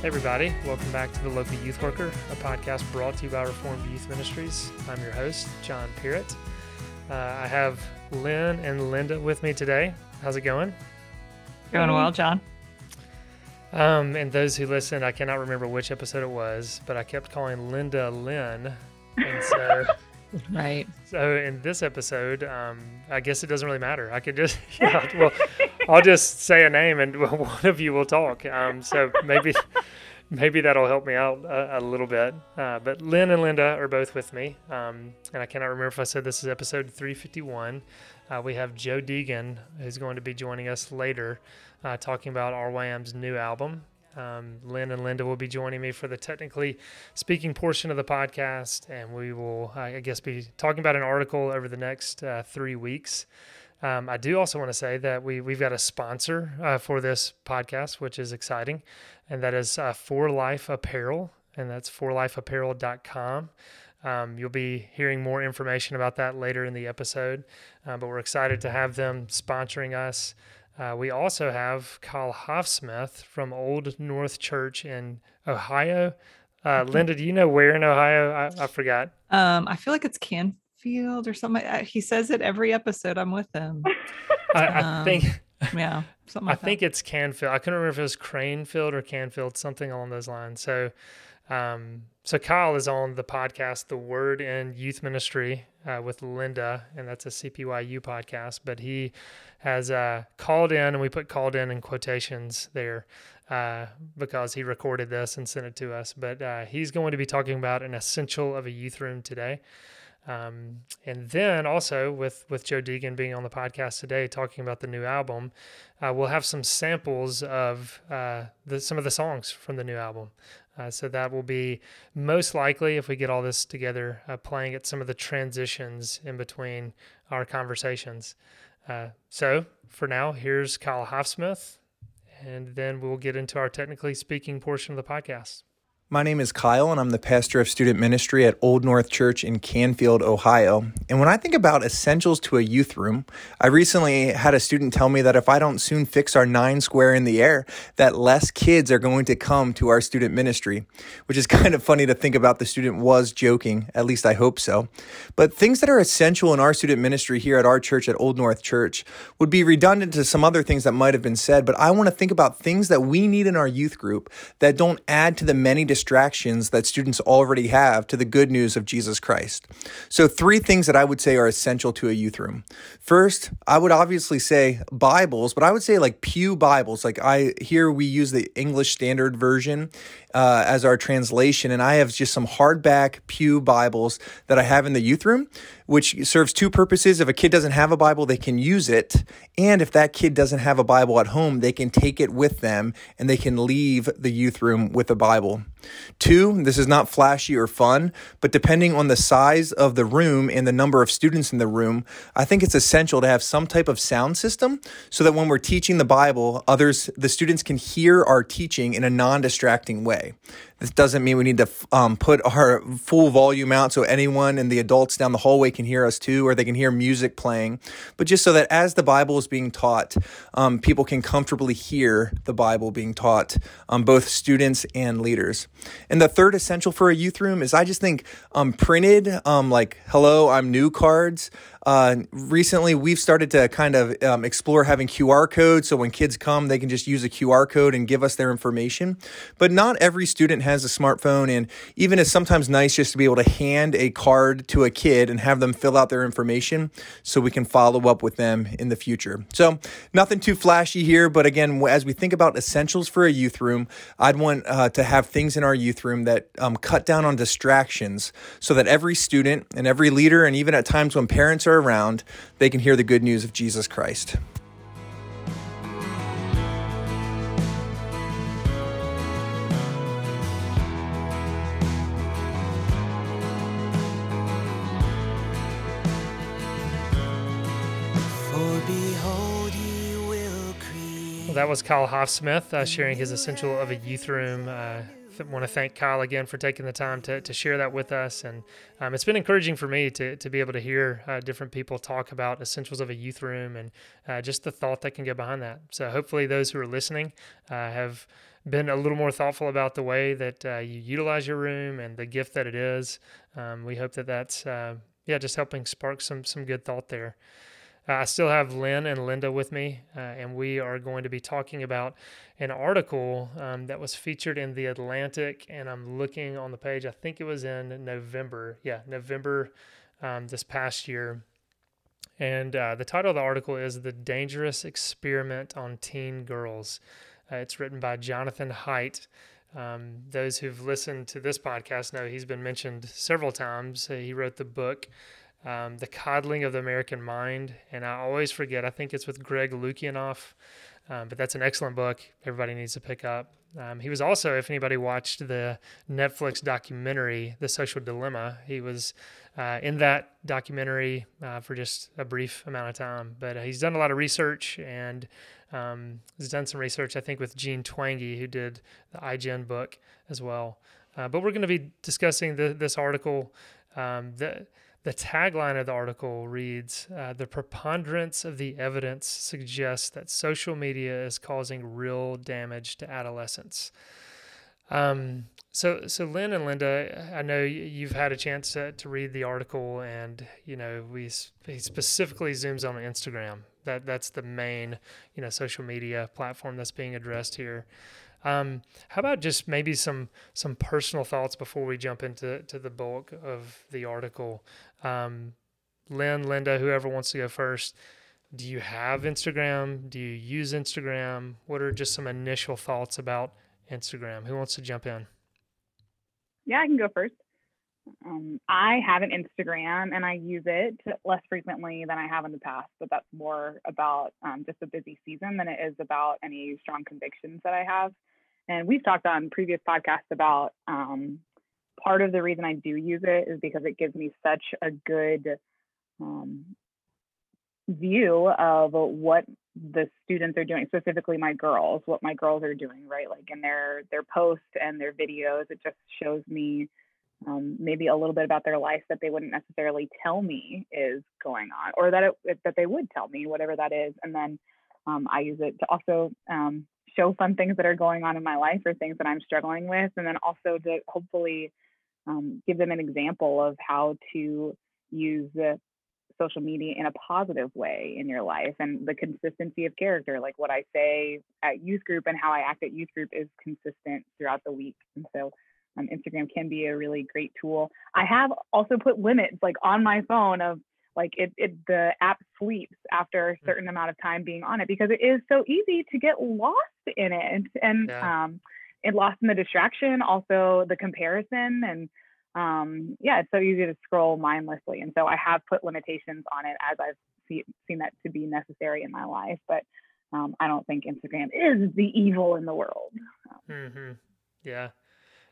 Hey everybody, welcome back to the Local Youth Worker, a podcast brought to you by Reformed Youth Ministries. I'm your host, John Perritt. Uh, I have Lynne and Linda with me today. How's it going? Going well, John? Um, and those who listen, I cannot remember which episode it was, but I kept calling Linda Lynne. And so, Right. so in this episode, um, I guess it doesn't really matter. I could just, yeah, well, I'll just say a name and one of you will talk. Um, so maybe, maybe that'll help me out a, a little bit. Uh, but Lynne and Linda are both with me. Um, and I cannot remember if I said this is episode 351. Uh, we have Joe Deegan, who's going to be joining us later, uh, talking about RYM's new album. Um, Lynne and Linda will be joining me for the technically speaking portion of the podcast, and we will, I guess, be talking about an article over the next uh, three weeks. Um, I do also want to say that we we've got a sponsor uh, for this podcast, which is exciting, and that is uh, For Life Apparel, and that's forlifeapparel.com. Um, you'll be hearing more information about that later in the episode, uh, but we're excited to have them sponsoring us. Uh, we also have Kyle Hoffsmith from Old North Church in Ohio. Uh, Linda, do you know where in Ohio? I, I forgot. Um, I feel like it's Canfield or something. He says it every episode I'm with him. I, I Um, think Yeah, something I like think it's Canfield. I couldn't remember if it was Cranefield or Canfield, something along those lines. So, um, so Kyle is on the podcast, The Word in Youth Ministry, uh, with Linda, and that's a CPYU podcast. But he has uh, called in, and we put called in in quotations there uh, because he recorded this and sent it to us. But uh, he's going to be talking about an essential of a youth room today. Um, and then also with with Joe Deegan being on the podcast today, talking about the new album, uh, we'll have some samples of uh, the, some of the songs from the new album. Uh, so that will be most likely, if we get all this together, uh, playing at some of the transitions in between our conversations. Uh, so for now, here's Kyle Hoffsmith, and then we'll get into our technically speaking portion of the podcast. My name is Kyle, and I'm the pastor of student ministry at Old North Church in Canfield, Ohio. And when I think about essentials to a youth room, I recently had a student tell me that if I don't soon fix our nine square in the air, that less kids are going to come to our student ministry, which is kind of funny to think about. The student was joking, at least I hope so. But things that are essential in our student ministry here at our church at Old North Church would be redundant to some other things that might have been said, but I want to think about things that we need in our youth group that don't add to the many distractions that students already have to the good news of Jesus Christ. So, three things that I would say are essential to a youth room. First, I would obviously say Bibles, but I would say like Pew Bibles. Like I here we use the English Standard Version uh, as our translation, and I have just some hardback Pew Bibles that I have in the youth room, which serves two purposes. If a kid doesn't have a Bible, they can use it, and if that kid doesn't have a Bible at home, they can take it with them and they can leave the youth room with a Bible. Two, this is not flashy or fun, but depending on the size of the room and the number of students in the room, I think it's essential to have some type of sound system so that when we're teaching the Bible, others, the students can hear our teaching in a non distracting way. This doesn't mean we need to um, put our full volume out so anyone and the adults down the hallway can hear us too, or they can hear music playing, but just so that as the Bible is being taught, um, people can comfortably hear the Bible being taught, um, both students and leaders. And the third essential for a youth room is I just think um, printed, um, like, hello, I'm new cards. Uh, recently, we've started to kind of um, explore having QR codes. So when kids come, they can just use a QR code and give us their information. But not every student has a smartphone. And even it's sometimes nice just to be able to hand a card to a kid and have them fill out their information so we can follow up with them in the future. So nothing too flashy here. But again, as we think about essentials for a youth room, I'd want uh, to have things in our youth room that um, cut down on distractions so that every student and every leader, and even at times when parents are they're around, they can hear the good news of Jesus Christ. that was Kyle Hoffsmith uh, sharing his essential of a youth room uh, want to thank Kyle again for taking the time to, to share that with us. And um, it's been encouraging for me to, to be able to hear uh, different people talk about essentials of a youth room and uh, just the thought that can go behind that. So hopefully, those who are listening uh, have been a little more thoughtful about the way that uh, you utilize your room and the gift that it is. Um, we hope that that's uh, yeah just helping spark some some good thought there. Uh, I still have Lynne and Linda with me, uh, and we are going to be talking about an article um, that was featured in The Atlantic. And I'm looking on the page, I think it was in November. Yeah, November um, this past year. And uh, the title of the article is The Dangerous Experiment on Teen Girls. Uh, it's written by Jonathan Haidt. Um, those who've listened to this podcast know he's been mentioned several times. He wrote the book um, The Coddling of the American Mind. And I always forget, I think it's with Greg Lukianoff. Um, but that's an excellent book. Everybody needs to pick up. Um, he was also, if anybody watched the Netflix documentary, The Social Dilemma, he was uh, in that documentary uh, for just a brief amount of time. But uh, he's done a lot of research and um, he's done some research, I think, with Jean Twenge, who did the iGen book as well. Uh, but we're going to be discussing the, this article. Um, the, the tagline of the article reads uh, The preponderance of the evidence suggests that social media is causing real damage to adolescents. Um, so, so Lynne and Linda, I know you've had a chance to, to read the article, and you know we he specifically zooms on Instagram. That that's the main you know social media platform that's being addressed here. Um, how about just maybe some some personal thoughts before we jump into to the bulk of the article? Um, Lynne, Linda, whoever wants to go first. Do you have Instagram? Do you use Instagram? What are just some initial thoughts about Instagram? Who wants to jump in? Yeah, I can go first. Um, I have an Instagram and I use it less frequently than I have in the past, but that's more about um, just a busy season than it is about any strong convictions that I have. And we've talked on previous podcasts about um, part of the reason I do use it is because it gives me such a good um, view of what the students are doing, specifically my girls, what my girls are doing, right? Like in their their posts and their videos, it just shows me um, maybe a little bit about their life that they wouldn't necessarily tell me is going on, or that it, that they would tell me, whatever that is. And then um, I use it to also um, show fun things that are going on in my life or things that I'm struggling with, and then also to hopefully um, give them an example of how to use social media in a positive way in your life and the consistency of character like what i say at youth group and how i act at youth group is consistent throughout the week and so um, instagram can be a really great tool i have also put limits like on my phone of like it, it the app sleeps after a mm. certain amount of time being on it because it is so easy to get lost in it and yeah. um and lost in the distraction also the comparison and um yeah it's so easy to scroll mindlessly and so i have put limitations on it as i've see, seen that to be necessary in my life but um, i don't think instagram is the evil in the world mm-hmm. yeah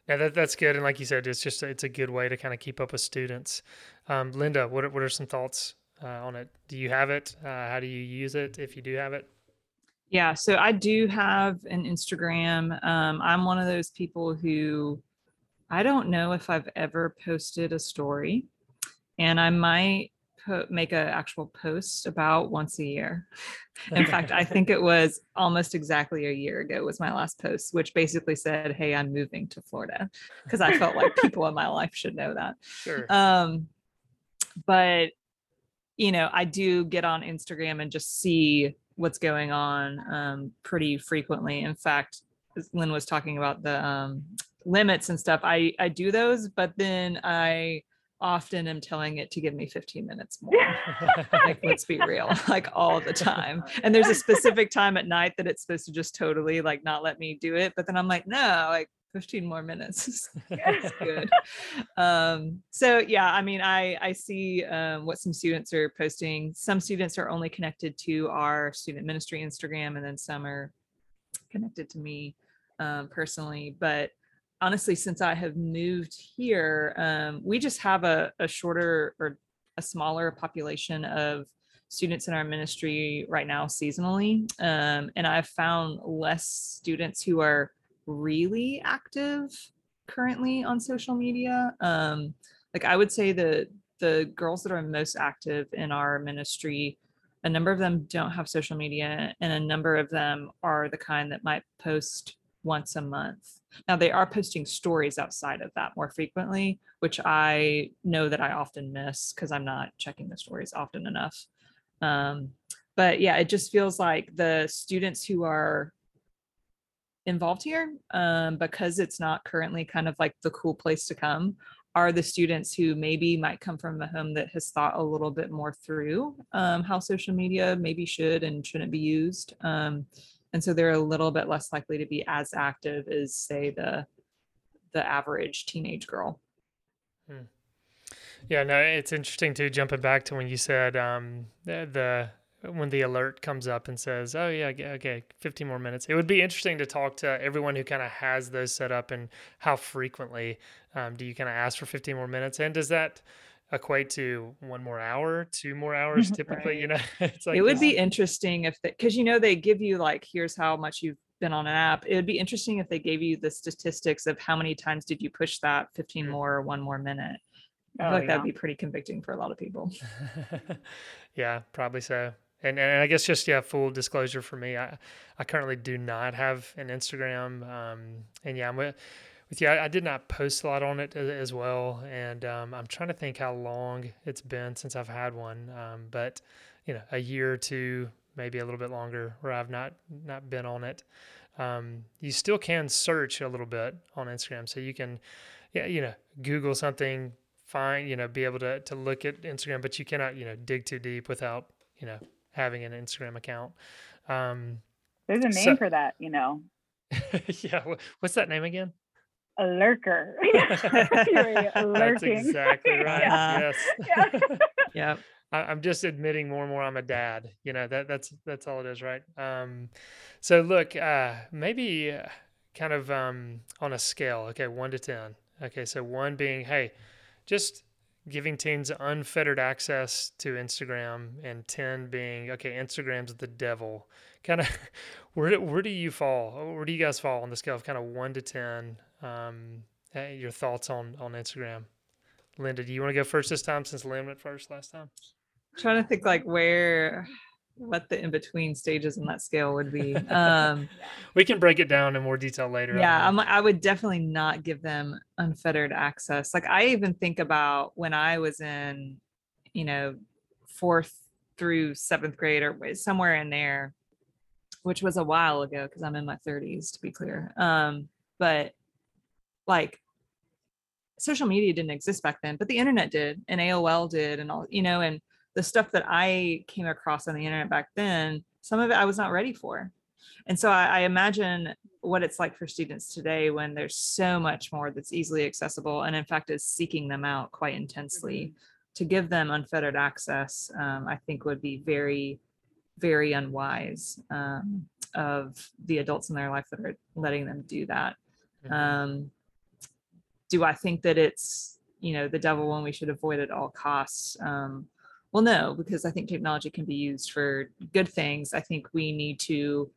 yeah, that, that's good. And like you said, it's just it's a good way to kind of keep up with students. Um, Linda, what are, what are some thoughts uh, on it? Do you have it? Uh, how do you use it if you do have it? Yeah, so I do have an Instagram. Um, I'm one of those people who I don't know if I've ever posted a story, and I might po- make an actual post about once a year. In fact, I think it was almost exactly a year ago was my last post, which basically said, "Hey, I'm moving to Florida," because I felt like people in my life should know that. Sure. Um, but you know, I do get on Instagram and just see what's going on um, pretty frequently. In fact, as Lynne was talking about the um, limits and stuff, I I do those, but then I often am telling it to give me 15 minutes more. like, let's be real, like all the time. And there's a specific time at night that it's supposed to just totally like not let me do it. But then I'm like, no, like 15 more minutes is good. Um, so yeah, I mean, I I see um, what some students are posting. Some students are only connected to our student ministry Instagram, and then some are connected to me um, personally. But honestly, since I have moved here, um, we just have a, a shorter or a smaller population of students in our ministry right now seasonally. Um, and I've found less students who are really active currently on social media. Um, like I would say the the girls that are most active in our ministry, a number of them don't have social media, and a number of them are the kind that might post once a month. Now they are posting stories outside of that more frequently, which I know that I often miss because I'm not checking the stories often enough. Um, but yeah, it just feels like the students who are involved here, um, because it's not currently kind of like the cool place to come, are the students who maybe might come from a home that has thought a little bit more through um, how social media maybe should and shouldn't be used. Um, and so they're a little bit less likely to be as active as say the the average teenage girl hmm. yeah no it's interesting too jumping back to when you said um, the, the when the alert comes up and says, "Oh yeah, okay, 15 more minutes." It would be interesting to talk to everyone who kind of has those set up and how frequently um, do you kind of ask for 15 more minutes, and does that equate to one more hour, two more hours typically, right. you know. it's like It would be interesting if cuz you know they give you like here's how much you've been on an app. It would be interesting if they gave you the statistics of how many times did you push that 15 mm-hmm. more or one more minute. I feel oh, like yeah. that'd be pretty convicting for a lot of people. yeah, probably so. And, and I guess just yeah, full disclosure for me, I I currently do not have an Instagram. Um, and yeah, I'm with with you. I, I, did not post a lot on it as, well, and um, I'm trying to think how long it's been since I've had one. Um, but you know, a year or two, maybe a little bit longer, where I've not not been on it. Um, you still can search a little bit on Instagram, so you can, yeah, you know, Google something, find, you know, be able to to look at Instagram, but you cannot, you know, dig too deep without, you know, having an Instagram account. Um, There's a name so, for that, you know. yeah, what's that name again? A lurker. That's exactly right. Yeah. Yes. Yeah. yeah. I, am just admitting more and more I'm a dad. You know that that's that's all it is, right? Um, so look, uh, maybe uh, kind of um, on a scale. Okay, one to ten. Okay, so one being, hey, just giving teens unfettered access to Instagram, and ten being, okay, Instagram's the devil. Kind of, where where do you fall? Where do you guys fall on the scale of kind of one to ten? Um, your thoughts on on Instagram. Linda, do you want to go first this time since Lynne went first last time? I'm trying to think like where what the in between stages in that scale would be. Um, we can break it down in more detail later. Yeah, I'm, I would definitely not give them unfettered access. Like I even think about when I was in, you know, fourth through seventh grade or somewhere in there, which was a while ago because I'm in my 30s to be clear. Um, but like social media didn't exist back then, but the internet did and AOL did and all, you know, and the stuff that I came across on the internet back then, some of it I was not ready for. And so I, I imagine what it's like for students today when there's so much more that's easily accessible and in fact is seeking them out quite intensely mm-hmm. to give them unfettered access um, i think would be very very unwise um, of the adults in their life that are letting them do that mm-hmm. um, do I think that it's you know the devil one we should avoid at all costs? Um, well, no, because I think technology can be used for good things. I think we need to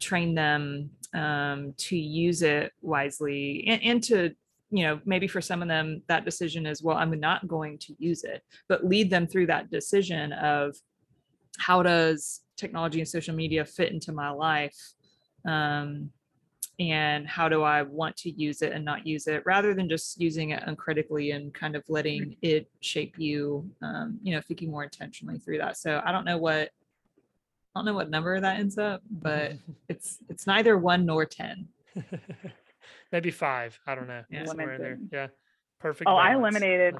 train them um, to use it wisely and, and to you know maybe for some of them that decision is well i'm not going to use it but lead them through that decision of how does technology and social media fit into my life um, and how do I want to use it and not use it rather than just using it uncritically and kind of letting it shape you, um, you know, thinking more intentionally through that. So I don't know what, I don't know what number that ends up, but it's, it's neither one nor 10. Maybe five. I don't know. Yeah. Somewhere in there. Yeah. Perfect. Oh, balance. I eliminated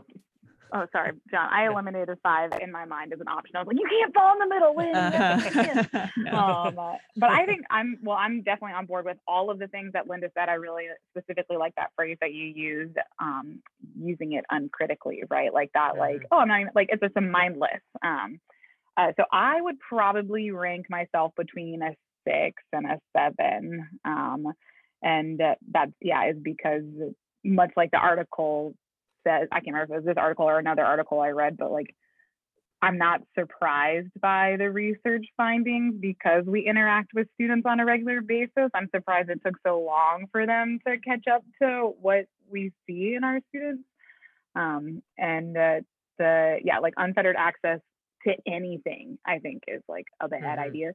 Oh, sorry, John. I eliminated five in my mind as an option. I was like, you can't fall in the middle, Lynne. Uh, no. um, uh, but I think I'm well. I'm definitely on board with all of the things that Linda said. I really specifically like that phrase that you used, um, using it uncritically, right? Like that. Mm-hmm. Like, oh, I'm not even like it's just a mindless. Um, uh, so I would probably rank myself between a six and a seven. Um, and uh, that's yeah, is because much like the article says, I can't remember if it was this article or another article I read, but like I'm not surprised by the research findings because we interact with students on a regular basis. I'm surprised it took so long for them to catch up to what we see in our students. Um, and uh, the, yeah, like unfettered access to anything, I think is like a bad Mhm. idea.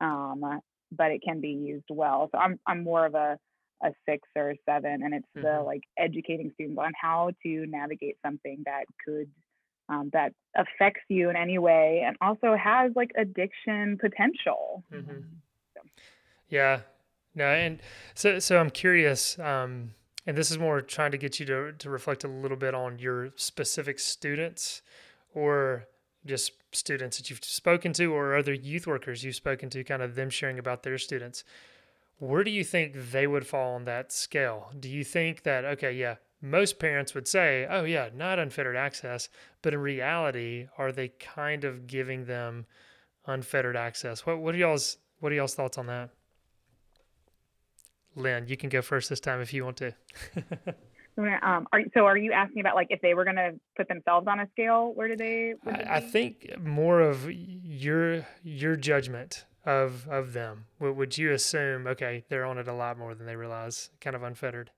Um, but it can be used well. So I'm, I'm more of a, a six or a seven, and it's the Mhm. like educating students on how to navigate something that could um, that affects you in any way and also has like addiction potential. hmm Yeah. No, and so so I'm curious, um, and this is more trying to get you to to reflect a little bit on your specific students or just students that you've spoken to or other youth workers you've spoken to, kind of them sharing about their students. Where do you think they would fall on that scale? Do you think that okay, yeah, most parents would say, "Oh yeah, not unfettered access," but in reality, are they kind of giving them unfettered access? What what are y'all's what are y'all's thoughts on that? Lynne, you can go first this time if you want to. Um, are, so are you asking about like if they were going to put themselves on a scale, where do they? I, I think more of your your judgment of of them. Would, would you assume okay, they're on it a lot more than they realize, kind of unfettered?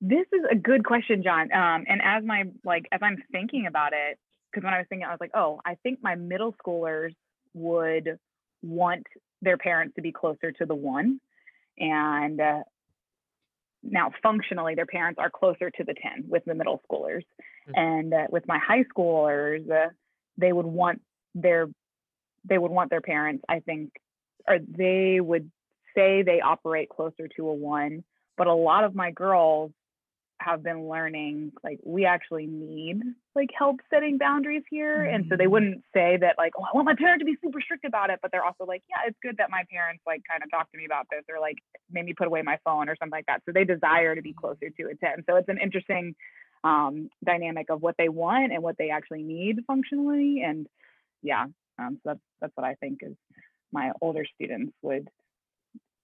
This is a good question, John. Um, and as my like as I'm thinking about it, because when I was thinking, I was like, oh, I think my middle schoolers would want their parents to be closer to the one, and uh, now functionally their parents are closer to the 10 with the middle schoolers Mhm. and uh, with my high schoolers uh, they would want their they would want their parents i think or they would say they operate closer to a one but a lot of my girls have been learning like we actually need like help setting boundaries here and so they Mhm. wouldn't say that like oh i want my parent to be super strict about it but they're also like yeah it's good that my parents like kind of talk to me about this or like made me put away my phone or something like that so they desire to be closer to a 10 so it's an interesting um, dynamic of what they want and what they actually need functionally and yeah um, so that's that's what i think is my older students would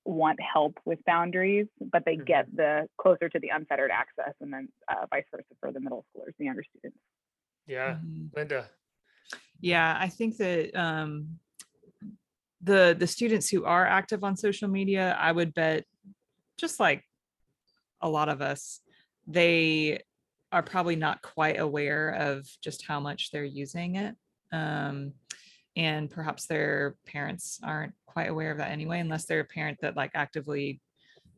want help with boundaries, but they get the closer to the unfettered access, and then uh, vice versa for the middle schoolers, the younger students. Yeah, Mhm. Linda. Yeah, I think that um, the the students who are active on social media, I would bet, just like a lot of us, they are probably not quite aware of just how much they're using it. Um, and perhaps their parents aren't quite aware of that anyway, unless they're a parent that like actively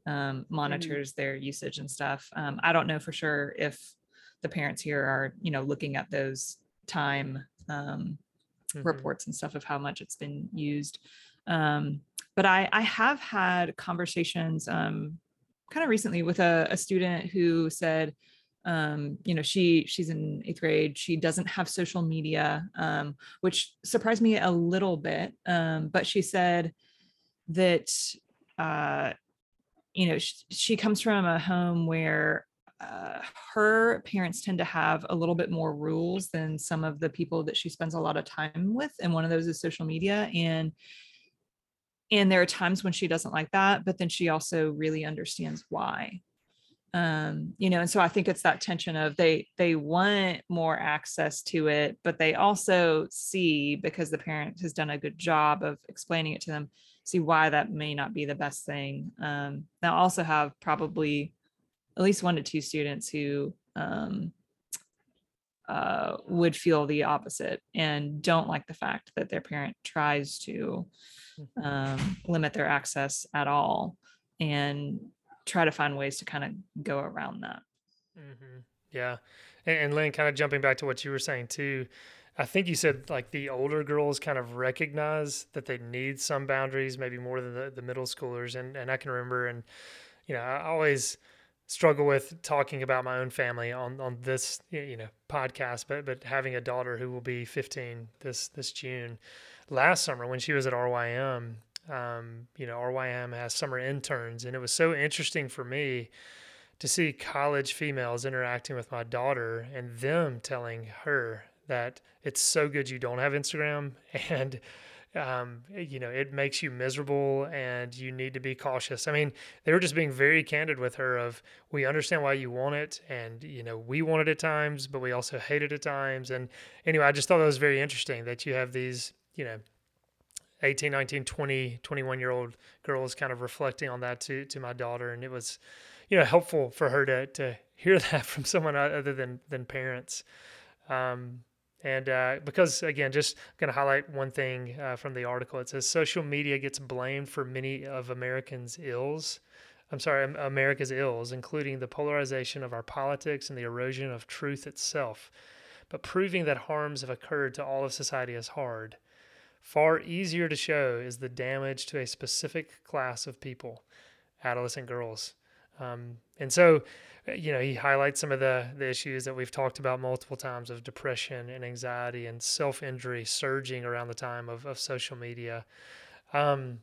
um, monitors their usage and stuff. Um, I don't know for sure if the parents here are, you know, looking at those time um, Mhm. reports and stuff of how much it's been used. Um, but I, I have had conversations um, kind of recently with a, a student who said, um, you know, she she's in eighth grade. She doesn't have social media, um, which surprised me a little bit. Um, but she said that uh, you know sh- she comes from a home where uh, her parents tend to have a little bit more rules than some of the people that she spends a lot of time with and one of those is social media and and there are times when she doesn't like that but then she also really understands why um you know and so i think it's that tension of they they want more access to it but they also see because the parent has done a good job of explaining it to them see why that may not be the best thing. Um now also have probably at least one to two students who um, uh, would feel the opposite and don't like the fact that their parent tries to um, limit their access at all. And try to find ways to kind of go around that. hmm Yeah, and, and Lynne, kind of jumping back to what you were saying too. I think you said like the older girls kind of recognize that they need some boundaries, maybe more than the, the middle schoolers. And and I can remember, and you know, I always struggle with talking about my own family on on this you know podcast, but but having a daughter who will be 15 this this June. Last summer when she was at RYM, um, you know, RYM has summer interns, and it was so interesting for me to see college females interacting with my daughter and them telling her that it's so good you don't have Instagram and um, you know, it makes you miserable and you need to be cautious. I mean, they were just being very candid with her of, we understand why you want it. And, you know, we want it at times, but we also hate it at times. And anyway, I just thought that was very interesting that you have these, you know, 18, 19, 20, 21 year old girls kind of reflecting on that to, to my daughter. And it was, you know, helpful for her to, to hear that from someone other than, than parents. Um, and uh, because, again, just going to highlight one thing uh, from the article. It says social media gets blamed for many of Americans' ills. I'm sorry, America's ills, including the polarization of our politics and the erosion of truth itself. But proving that harms have occurred to all of society is hard. Far easier to show is the damage to a specific class of people, adolescent girls. Um, and so, uh, you know, he highlights some of the, the issues that we've talked about multiple times of depression and anxiety and self injury surging around the time of, of social media. Um,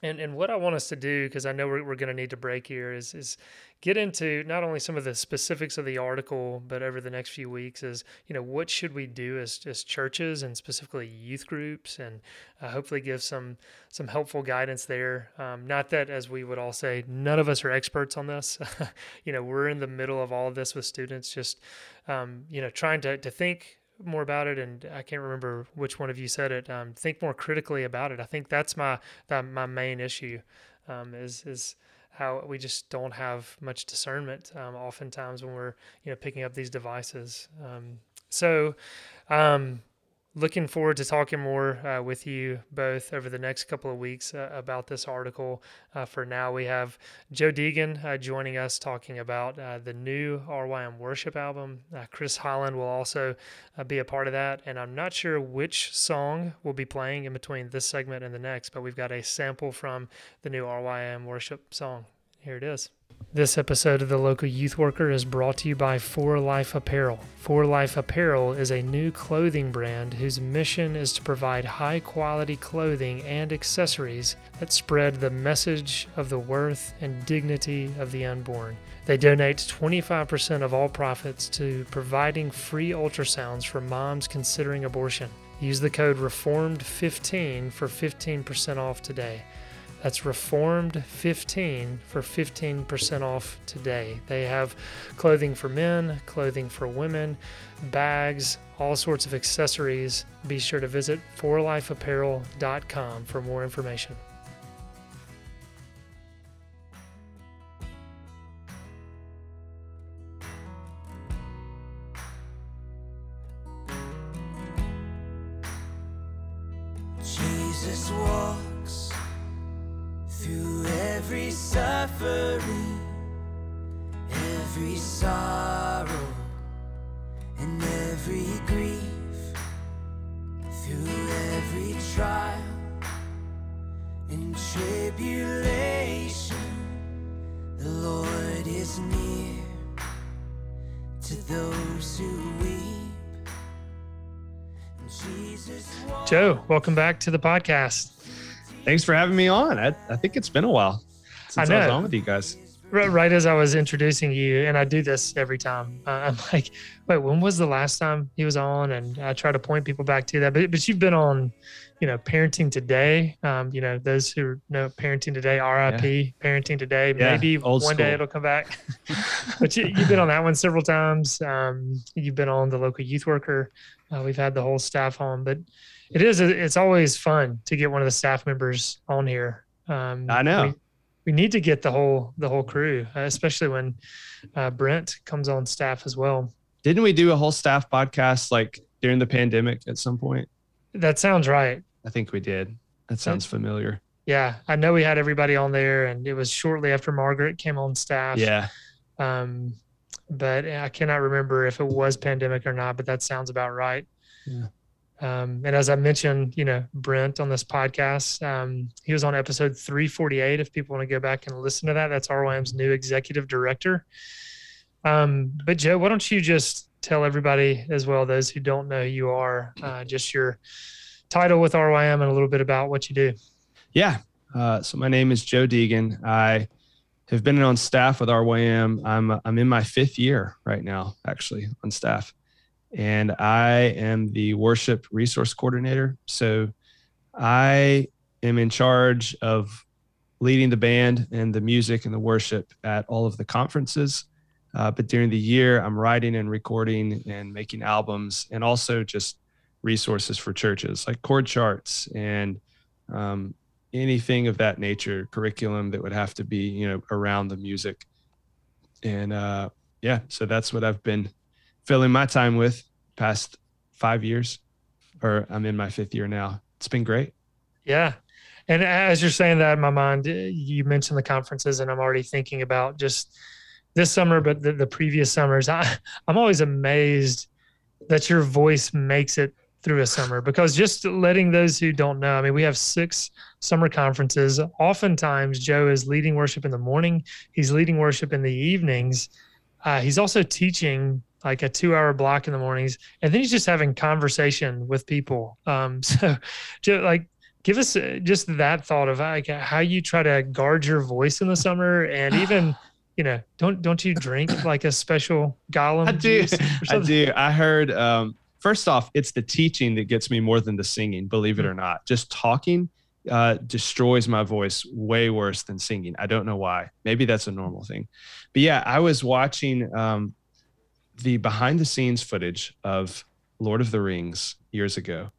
and, and what I want us to do, because I know we're, we're going to need to break here, is, is get into not only some of the specifics of the article, but over the next few weeks is, you know, what should we do as, as churches and specifically youth groups and uh, hopefully give some, some helpful guidance there. Um, not that, as we would all say, none of us are experts on this. you know, we're in the middle of all of this with students, just, um, you know, trying to, to think more about it and i can't remember which one of you said it um, think more critically about it. I think that's my my main issue um, is is how we just don't have much discernment um, oftentimes when we're you know picking up these devices. Um, so um, looking forward to talking more uh, with you both over the next couple of weeks uh, about this article. Uh, for now, we have Joe Deegan uh, joining us talking about uh, the new RYM worship album. Uh, Chris Holland will also be a part of that. And I'm not sure which song we'll be playing in between this segment and the next, but we've got a sample from the new RYM worship song. Here it is. This episode of The Local Youth Worker is brought to you by For Life Apparel. For Life Apparel is a new clothing brand whose mission is to provide high quality clothing and accessories that spread the message of the worth and dignity of the unborn. They donate 25% of all profits to providing free ultrasounds for moms considering abortion. Use the code REFORMED15 for 15% off today. That's Reformed 15 for 15% off today. They have clothing for men, clothing for women, bags, all sorts of accessories. Be sure to visit forlifeapparel.com for more information. Welcome back to the podcast. Thanks for having me on. I, I think it's been a while since I, I was on with you guys. Right as I was introducing you, and I do this every time. Uh, I'm like, wait, when was the last time he was on? And I try to point people back to that. But but you've been on, you know, Parenting Today. Um, you know, those who know Parenting Today, RIP, yeah. Parenting Today. Yeah, Maybe one school. day it'll come back. but you, have been on that one several times. Um, you've been on the local youth worker. Uh, we've had the whole staff on, but it is. It's always fun to get one of the staff members on here. Um, I know. We, we, need to get the whole the whole crew, uh, especially when uh, Brent comes on staff as well. Didn't we do a whole staff podcast like during the pandemic at some point? That sounds right. I think we did. That sounds familiar. Yeah, I know we had everybody on there, and it was shortly after Margaret came on staff. Yeah. Um, but I cannot remember if it was pandemic or not. But that sounds about right. Yeah. Um, and as I mentioned, you know, Brent on this podcast, um, he was on episode 348. If people want to go back and listen to that, that's RYM's new executive director. Um, but Joe, why don't you just tell everybody as well, those who don't know who you are, uh, just your title with RYM and a little bit about what you do. Yeah. Uh, so my name is Joe Deegan. I have been on staff with RYM. I'm I'm in my fifth year right now, actually on staff and I am the worship resource coordinator. So I am in charge of leading the band and the music and the worship at all of the conferences. Uh, but during the year, I'm writing and recording and making albums and also just resources for churches like chord charts and um, anything of that nature, curriculum that would have to be, you know, around the music. And uh, yeah, so that's what I've been filling my time with past five years, or I'm in my fifth year now. It's been great. Yeah. And as you're saying that in my mind, you mentioned the conferences, and I'm already thinking about just this summer, but the, the previous summers. I, I'm always amazed that your voice makes it through a summer because just letting those who don't know, I mean, we have six summer conferences. Oftentimes, Joe is leading worship in the morning, he's leading worship in the evenings. Uh, he's also teaching like a two hour block in the mornings, and then he's just having conversation with people. Um, so, just like, give us uh, just that thought of like how you try to guard your voice in the summer and even you know don't don't you drink like a special gollum I do. juice or I do. I heard. Um, first off, it's the teaching that gets me more than the singing. Believe it or not, just talking uh, destroys my voice way worse than singing. I don't know why. Maybe that's a normal thing. But yeah, I was watching um, the behind the scenes footage of Lord of the Rings years ago,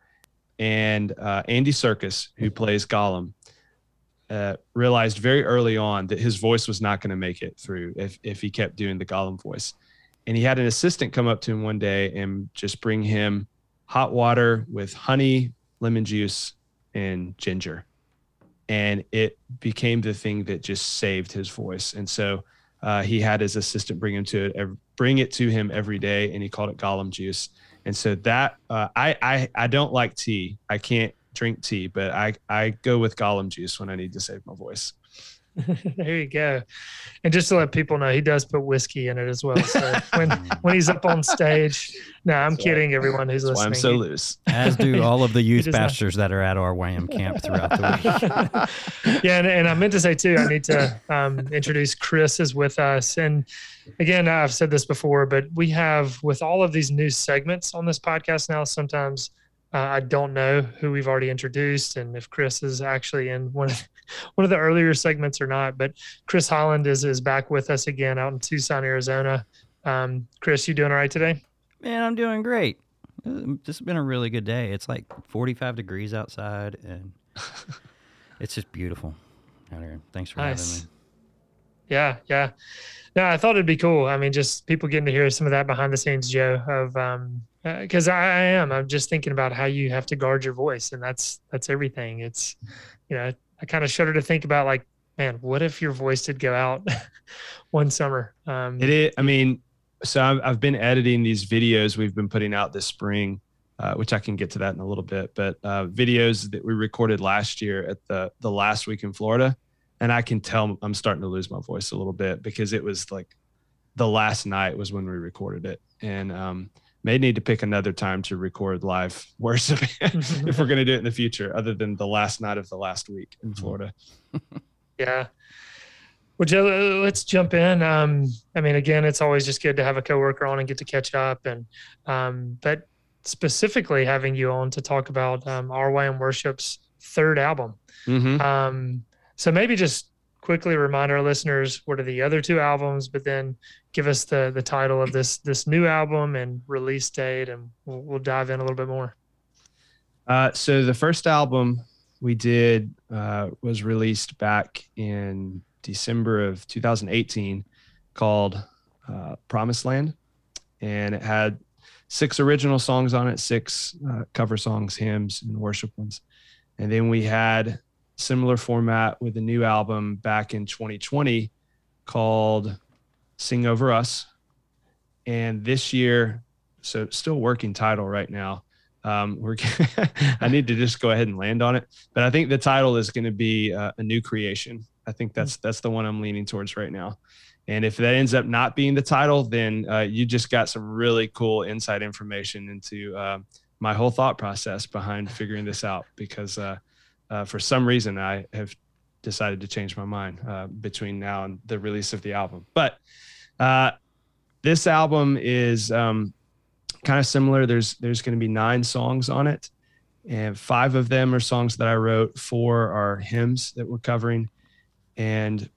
and uh, Andy Serkis, who plays Gollum. Uh, realized very early on that his voice was not going to make it through if, if he kept doing the Gollum voice and he had an assistant come up to him one day and just bring him hot water with honey, lemon juice, and ginger. And it became the thing that just saved his voice. And so uh, he had his assistant bring him to it, ev- bring it to him every day, and he called it Gollum juice. And so that uh, I, I I don't like tea. I can't drink tea, but I I go with Gollum juice when I need to save my voice. there you go. And just to let people know, he does put whiskey in it as well. So when when he's up on stage, no, I'm That's why- kidding. Everyone who's That's why listening. I'm so loose. As do all of the youth just not- pastors that are at RYM camp throughout the week. yeah, and, and I meant to say too, I need to um, introduce Chris is with us. And again, I've said this before, but we have with all of these new segments on this podcast now, sometimes uh, I don't know who we've already introduced and if Chris is actually in one of, one of the earlier segments or not. But Chris Holland is is back with us again out in Tucson, Arizona. Um, Chris, you doing all right today? Man, I'm doing great. Uh, This has been a really good day. It's like 45 degrees outside, and it's just beautiful out here. Thanks for Nice. having me. Yeah, yeah. No, I thought it'd be cool. I mean, just people getting to hear some of that behind the scenes, Joe, of um, because I, I am. I'm just thinking about how you have to guard your voice, and that's that's everything. It's, you know, I kind of shudder to think about like, man, what if your voice did go out one summer? Um, It is. I mean, so I've, I've been editing these videos we've been putting out this spring, uh, which I can get to that in a little bit. But uh, videos that we recorded last year at the the last week in Florida, and I can tell I'm starting to lose my voice a little bit because it was like the last night was when we recorded it, and um, may need to pick another time to record live worship if we're going to do it in the future, other than the last night of the last week in Florida. Yeah. Well, Joe, let's jump in. Um, I mean, again, it's always just good to have a coworker on and get to catch up, and um, but specifically having you on to talk about um, RYM Worship's third album. Mm-hmm. Um, so maybe just quickly remind our listeners what are the other two albums, but then give us the the title of this this new album and release date, and we'll, we'll dive in a little bit more. Uh, so the first album we did uh, was released back in December of 2018, called uh, Promised Land, and it had six original songs on it, six uh, cover songs, hymns, and worship ones. And then we had similar format with a new album back in 2020 called Sing Over Us. And this year, so still working title right now. Um, we're I need to just go ahead and land on it, but I think the title is going to be uh, a new creation. I think that's that's the one I'm leaning towards right now. And if that ends up not being the title, then uh, you just got some really cool inside information into uh, my whole thought process behind figuring this out. Because uh, uh, for some reason, I have decided to change my mind uh, between now and the release of the album. But uh, this album is um, kind of similar. There's there's going to be nine songs on it, and five of them are songs that I wrote. Four are hymns that we're covering, and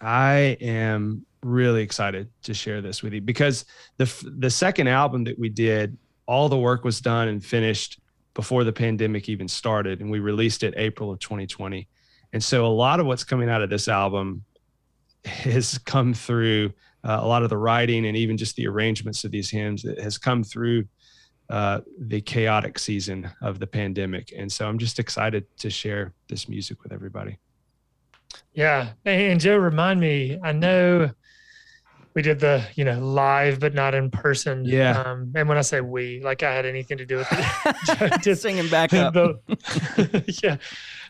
I am really excited to share this with you because the the second album that we did, all the work was done and finished before the pandemic even started, and we released it April of 2020. And so a lot of what's coming out of this album has come through uh, a lot of the writing and even just the arrangements of these hymns that has come through uh, the chaotic season of the pandemic. And so I'm just excited to share this music with everybody. Yeah. And Joe, remind me, I know we did the, you know, live but not in person. Yeah. Um, and when I say we, like I had anything to do with it. Did Singing back up. the- yeah.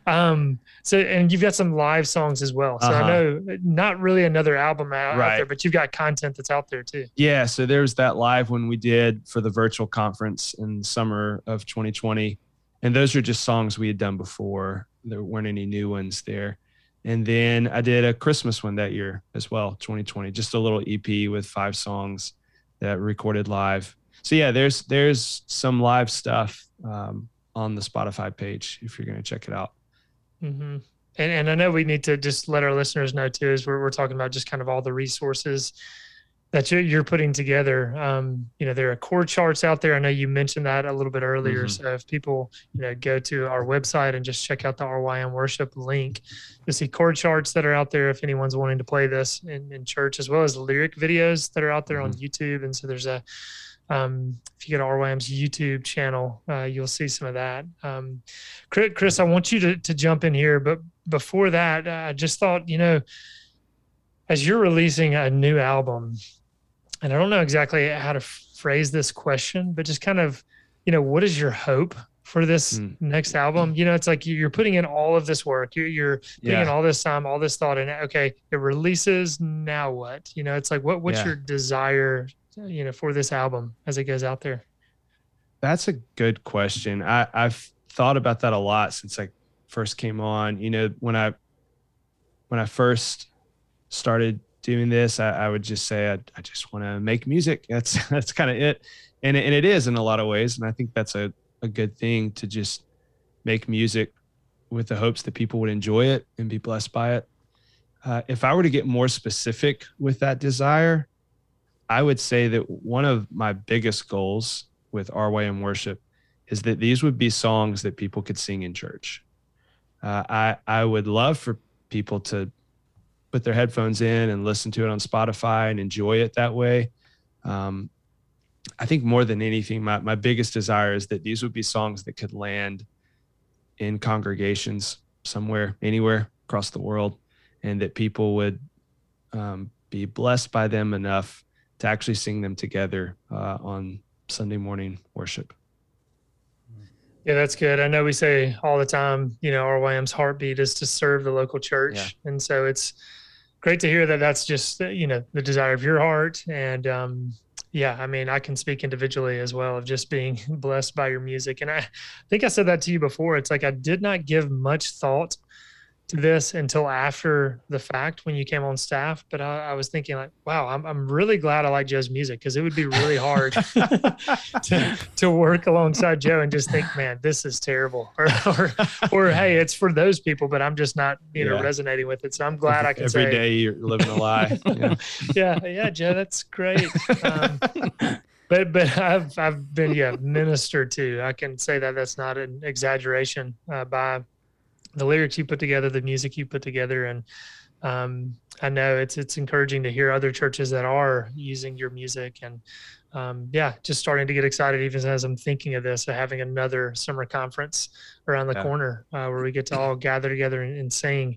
Um, so and you've got some live songs as well. So Uh-huh. I know not really another album out, out there, but you've got content that's out there too. Yeah, so there's that live one we did for the virtual conference in summer of 2020, and those are just songs we had done before. There weren't any new ones there. And then I did a Christmas one that year as well, 2020, just a little EP with five songs that recorded live. So yeah, there's there's some live stuff um, on the Spotify page if you're gonna check it out. hmm And, and I know we need to just let our listeners know too, as we're, we're talking about just kind of all the resources that you're, you're putting together. Um, you know, there are chord charts out there. I know you mentioned that a little bit earlier. Mhm. So if people, you know, go to our website and just check out the RYM worship link, you'll see chord charts that are out there if anyone's wanting to play this in, in church, as well as lyric videos that are out there on YouTube. And so there's a, um, if you go to RYM's YouTube channel, uh, you'll see some of that. Um, Chris, Chris, I want you to, to jump in here, but before that, uh, I just thought, you know, as you're releasing a new album, and I don't know exactly how to phrase this question, but just kind of, you know, what is your hope for this Mm. next album? You know, it's like you're putting in all of this work, you're, you're putting in all this time, all this thought, and okay, it releases. Now what? You know, it's like what what's Yeah. your desire, you know, for this album as it goes out there? That's a good question. I, I've thought about that a lot since I first came on. You know, when I when I first started doing this, I, I would just say I, I just want to make music. That's that's kind of it, and and it is in a lot of ways. And I think that's a a good thing to just make music with the hopes that people would enjoy it and be blessed by it. Uh, if I were to get more specific with that desire, I would say that one of my biggest goals with RYM worship is that these would be songs that people could sing in church. Uh, I I would love for people to put their headphones in and listen to it on Spotify and enjoy it that way. Um, I think more than anything, my, my biggest desire is that these would be songs that could land in congregations somewhere, anywhere across the world, and that people would um, be blessed by them enough to actually sing them together uh, on Sunday morning worship. Yeah, that's good. I know we say all the time, you know, RYM's heartbeat is to serve the local church. Yeah. And so it's great to hear that that's just, uh, you know, the desire of your heart. And um, yeah, I mean, I can speak individually as well of just being blessed by your music. And I think I said that to you before. It's like I did not give much thought this until after the fact when you came on staff. But I, I was thinking like, wow, I'm, I'm really glad I like Joe's music because it would be really hard to, to work alongside Joe and just think, man, this is terrible. Or, or, or hey, it's for those people, but I'm just not, you know, Yeah. resonating with it. So I'm glad I can Every say, day you're living a lie. Yeah. yeah, yeah, Joe, that's great. Um, but but I've I've been yeah ministered to. I can say that that's not an exaggeration uh, by the lyrics you put together, the music you put together, and um, I know it's it's encouraging to hear other churches that are using your music and. Um, yeah, just starting to get excited even as I'm thinking of this, of having another summer conference around the Yeah. corner uh, where we get to all gather together and, and sing.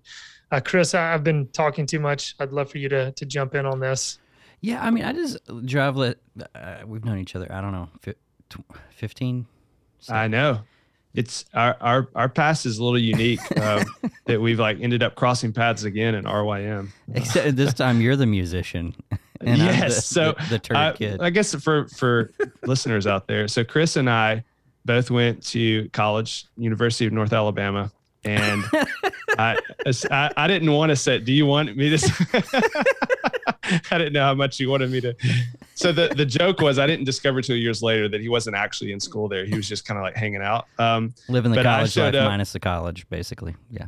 Uh, Chris, I, I've been talking too much. I'd love for you to to jump in on this. Yeah, I mean, I just drive. Let uh, we've known each other. I don't know, fi- tw- fifteen. I know. It's our, our our past is a little unique um, that we've like ended up crossing paths again in RYM. Except this time you're the musician. And I'm yes. the, so the, the turd I, kid. I guess for for listeners out there, so Chris and I both went to college, University of North Alabama, and I, I I didn't want to say. Do you want me to? I didn't know how much he wanted me to. So the, the joke was I didn't discover two years later that he wasn't actually in school there. He was just kind of like hanging out. Um, Living the college life up- minus the college, basically. Yeah.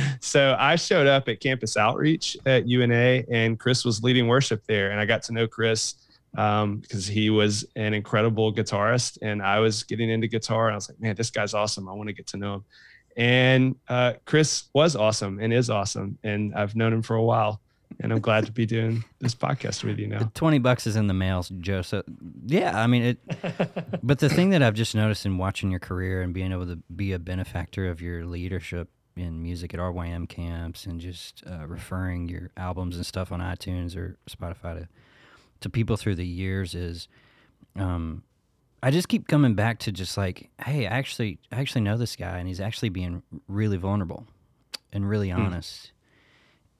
so I showed up at campus outreach at UNA, and Chris was leading worship there, and I got to know Chris um, because he was an incredible guitarist, and I was getting into guitar, and I was like, man, this guy's awesome. I want to get to know him. And uh, Chris was awesome and is awesome, and I've known him for a while, and I'm glad to be doing this podcast with you The now. 20 bucks is in the mail, Joe. So, yeah, I mean, it. but the thing that I've just noticed in watching your career and being able to be a benefactor of your leadership in music at RYM camps and just uh, referring your albums and stuff on iTunes or Spotify to, to people through the years is um, I just keep coming back to just like, hey, I actually, I actually know this guy and he's actually being really vulnerable and really honest.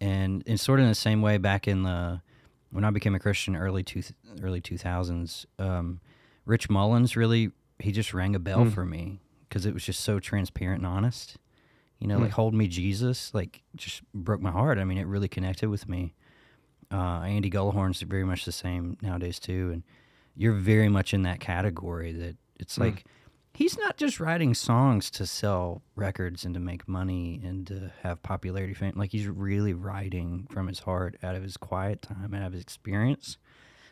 And, and sort of in the same way back in the, when I became a Christian early two early two thousands, um, Rich Mullins really he just rang a bell Mm. for me because it was just so transparent and honest. You know, Mm. like "Hold Me, Jesus," like just broke my heart. I mean, it really connected with me. Uh, Andy Gullahorn's very much the same nowadays too, and you're very much in that category. That it's Mm. like he's not just writing songs to sell records and to make money and to have popularity fame. Like he's really writing from his heart, out of his quiet time, out of his experience.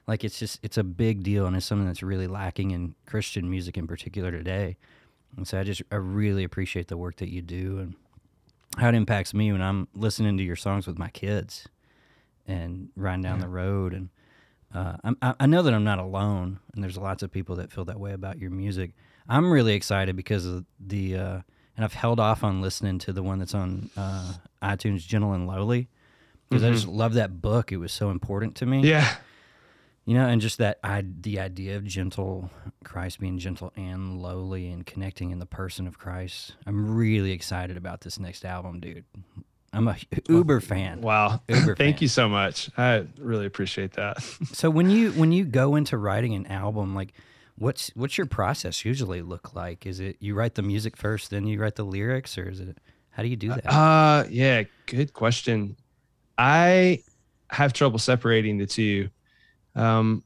Like it's just it's a big deal, and it's something that's really lacking in Christian music in particular today. And so I just I really appreciate the work that you do and how it impacts me when I'm listening to your songs with my kids and riding down the road and uh, I'm, I I know that I'm not alone, and there's lots of people that feel that way about your music. I'm really excited because of the, uh, and I've held off on listening to the one that's on uh, iTunes, Gentle and Lowly, because I just love that book. It was so important to me. Yeah. You know, and just that I the idea of gentle Christ being gentle and lowly and connecting in the person of Christ. I'm really excited about this next album, dude. I'm a uber fan. Wow. Uber Thank fan. you so much. I really appreciate that. So when you when you go into writing an album, like what's what's your process usually look like? Is it you write the music first, then you write the lyrics, or is it how do you do that? Uh yeah, good question. I have trouble separating the two. Um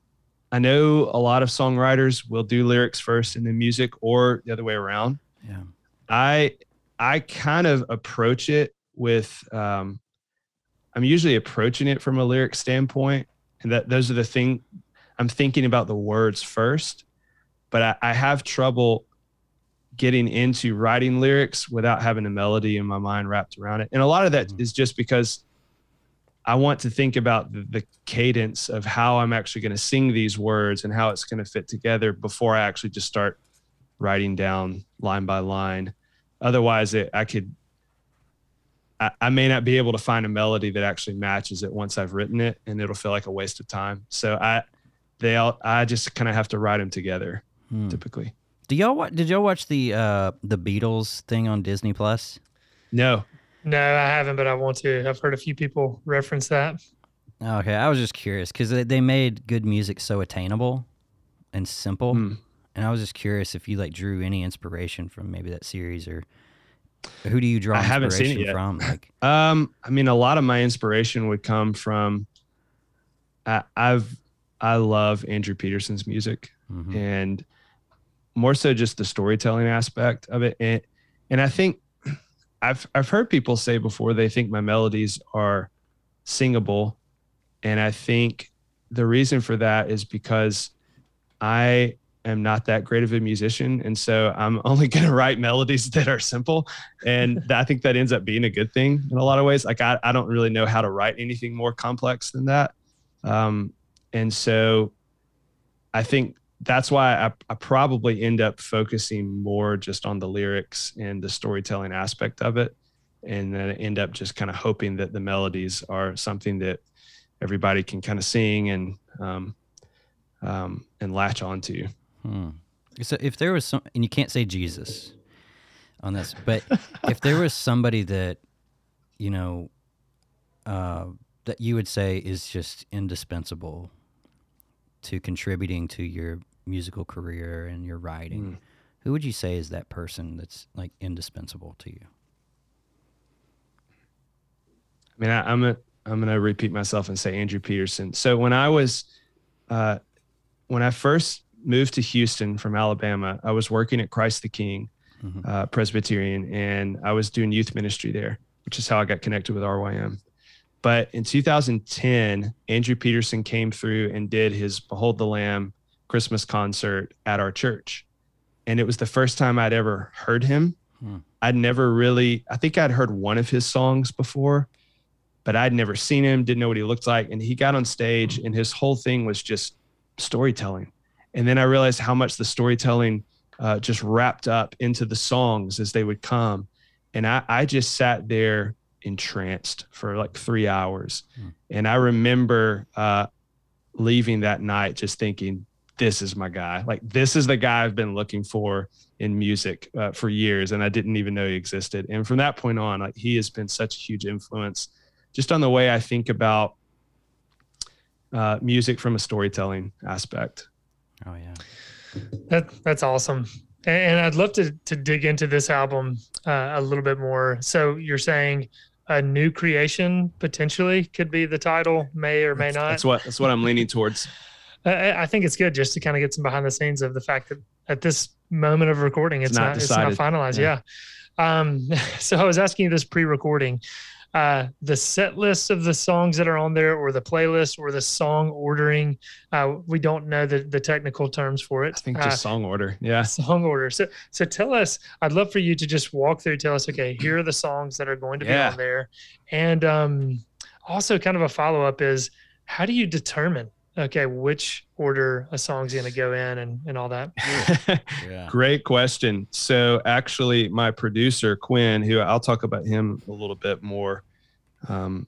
I know a lot of songwriters will do lyrics first and then music or the other way around. yeah. I I kind of approach it with um I'm usually approaching it from a lyric standpoint and that those are the thing I'm thinking about the words first, but I, I have trouble getting into writing lyrics without having a melody in my mind wrapped around it. And a lot of that is Mhm. just because I want to think about the, the cadence of how I'm actually going to sing these words and how it's going to fit together before I actually just start writing down line by line. Otherwise, it, I could, I, I may not be able to find a melody that actually matches it once I've written it, and it'll feel like a waste of time. So I, they all, I just kind of have to write them together Hmm. typically. Do y'all wa- did y'all watch the uh the Beatles thing on Disney Plus? No, No, I haven't, but I want to. I've heard a few people reference that. Okay, I was just curious because they, they made good music so attainable and simple, Hmm. and I was just curious if you like drew any inspiration from maybe that series or who do you draw I haven't seen it inspiration yet. from? Like, Um, I mean, a lot of my inspiration would come from. I, I've I love Andrew Peterson's music, mhm. and more so just the storytelling aspect of it. And and I think I've I've heard people say before they think my melodies are singable, and I think the reason for that is because I am not that great of a musician, and so I'm only going to write melodies that are simple, and I think that ends up being a good thing in a lot of ways. Like I I don't really know how to write anything more complex than that, um, and so I think that's why I, I probably end up focusing more just on the lyrics and the storytelling aspect of it. And then I end up just kind of hoping that the melodies are something that everybody can kind of sing and um, um, and latch onto. Hmm. So if there was some, and you can't say Jesus on this, but if there was somebody that, you know, uh, that you would say is just indispensable to contributing to your musical career and your writing, Mm. who would you say is that person that's like indispensable to you? I mean, I, I'm a I'm going to repeat myself and say Andrew Peterson. So when I was, uh, when I first moved to Houston from Alabama, I was working at Christ the King Mhm. uh, Presbyterian, and I was doing youth ministry there, which is how I got connected with RYM. But in 2010, Andrew Peterson came through and did his Behold the Lamb Christmas concert at our church. And it was the first time I'd ever heard him. Hmm. I'd never really, I think I'd heard one of his songs before, but I'd never seen him, didn't know what he looked like. And he got on stage, and his whole thing was just storytelling. And then I realized how much the storytelling uh, just wrapped up into the songs as they would come. And I, I just sat there entranced for like three hours. Hmm. And I remember uh, leaving that night just thinking, this is my guy. Like, this is the guy I've been looking for in music uh, for years. And I didn't even know he existed. And from that point on, like, he has been such a huge influence just on the way I think about uh, music from a storytelling aspect. Oh yeah. That that's awesome. And, and I'd love to to dig into this album uh, a little bit more. So you're saying a new creation potentially could be the title, may or may not. That's what that's what I'm leaning towards. I, I think it's good just to kind of get some behind the scenes of the fact that at this moment of recording, it's, It's not not, it's not finalized. Yeah. Um, so I was asking you this pre-recording, uh, the set list of the songs that are on there, or the playlist, or the song ordering. Uh, we don't know the the technical terms for it. I think Uh, just song order. Yeah. song order. So so tell us. I'd love for you to just walk through. Tell us. Okay, here are the songs that are going to be on there, and um, also kind of a follow up is how do you determine okay which order a song's going to go in and and all that. Yeah. Great question. So actually, my producer Quinn, who I'll talk about him a little bit more, um,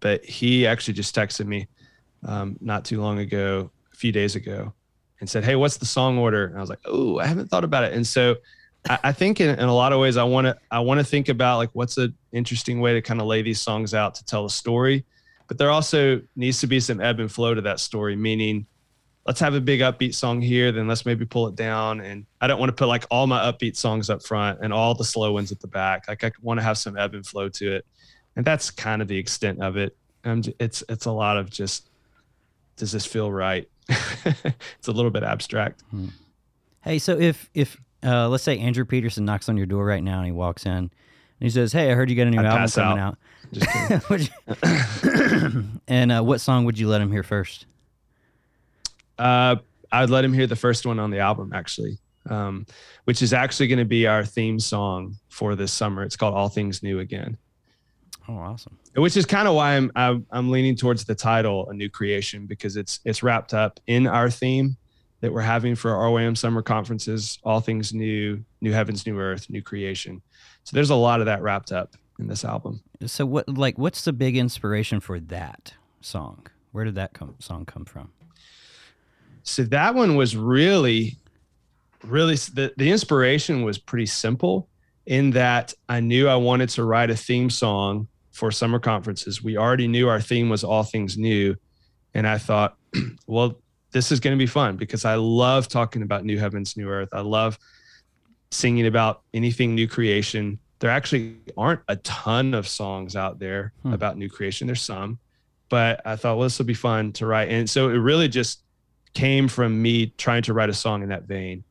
but he actually just texted me um, not too long ago, a few days ago, and said, "Hey, what's the song order?" And I was like, "Oh, I haven't thought about it." And so, I, I think in, in a lot of ways, I want to I want to think about like what's an interesting way to kind of lay these songs out to tell a story, but there also needs to be some ebb and flow to that story, meaning let's have a big upbeat song here, then let's maybe pull it down. And I don't want to put like all my upbeat songs up front and all the slow ones at the back. Like I want to have some ebb and flow to it, and that's kind of the extent of it. Um, it's it's a lot of just does this feel right? it's a little bit abstract. Hey, so if if uh, let's say Andrew Peterson knocks on your door right now and he walks in and he says, "Hey, I heard you got a new I'd album coming out. out." And uh, what song would you let him hear first? Uh, I'd let him hear the first one on the album, actually, um, which is actually going to be our theme song for this summer. It's called "All Things New Again." Oh, awesome. which is kind of why I'm, I'm I'm leaning towards the title "A New Creation" because it's it's wrapped up in our theme that we're having for our RYM summer conferences. All things new, new heavens, new earth, new creation. So there's a lot of that wrapped up in this album. So what like what's the big inspiration for that song? Where did that come, song come from? So that one was really, really the the inspiration was pretty simple in that I knew I wanted to write a theme song for summer conferences. We already knew our theme was all things new. And I thought, well, this is going to be fun because I love talking about new heavens, new earth. I love singing about anything new creation. There actually aren't a ton of songs out there Hmm. about new creation. There's some, but I thought, well, this will be fun to write. And so it really just came from me trying to write a song in that vein.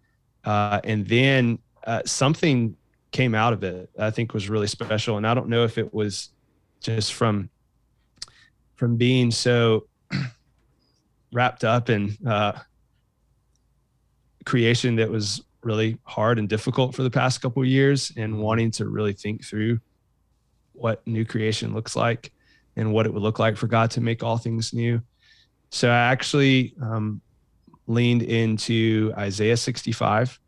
Uh, and then uh, something came out of it I think was really special. And I don't know if it was just from from being so wrapped up in uh, creation that was really hard and difficult for the past couple of years and wanting to really think through what new creation looks like and what it would look like for God to make all things new. So I actually um, leaned into Isaiah 65,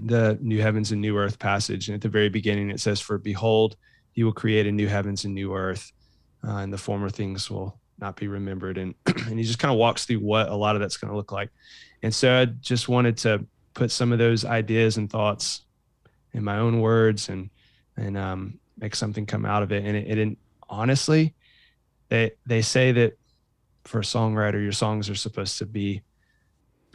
the new heavens and new earth passage. And at the very beginning, it says, For behold, he will create a new heavens and new earth, uh, and the former things will not be remembered. And, and he just kind of walks through what a lot of that's going to look like. And so I just wanted to put some of those ideas and thoughts in my own words and, and um, make something come out of it. And it, it didn't, honestly, they, they say that for a songwriter, your songs are supposed to be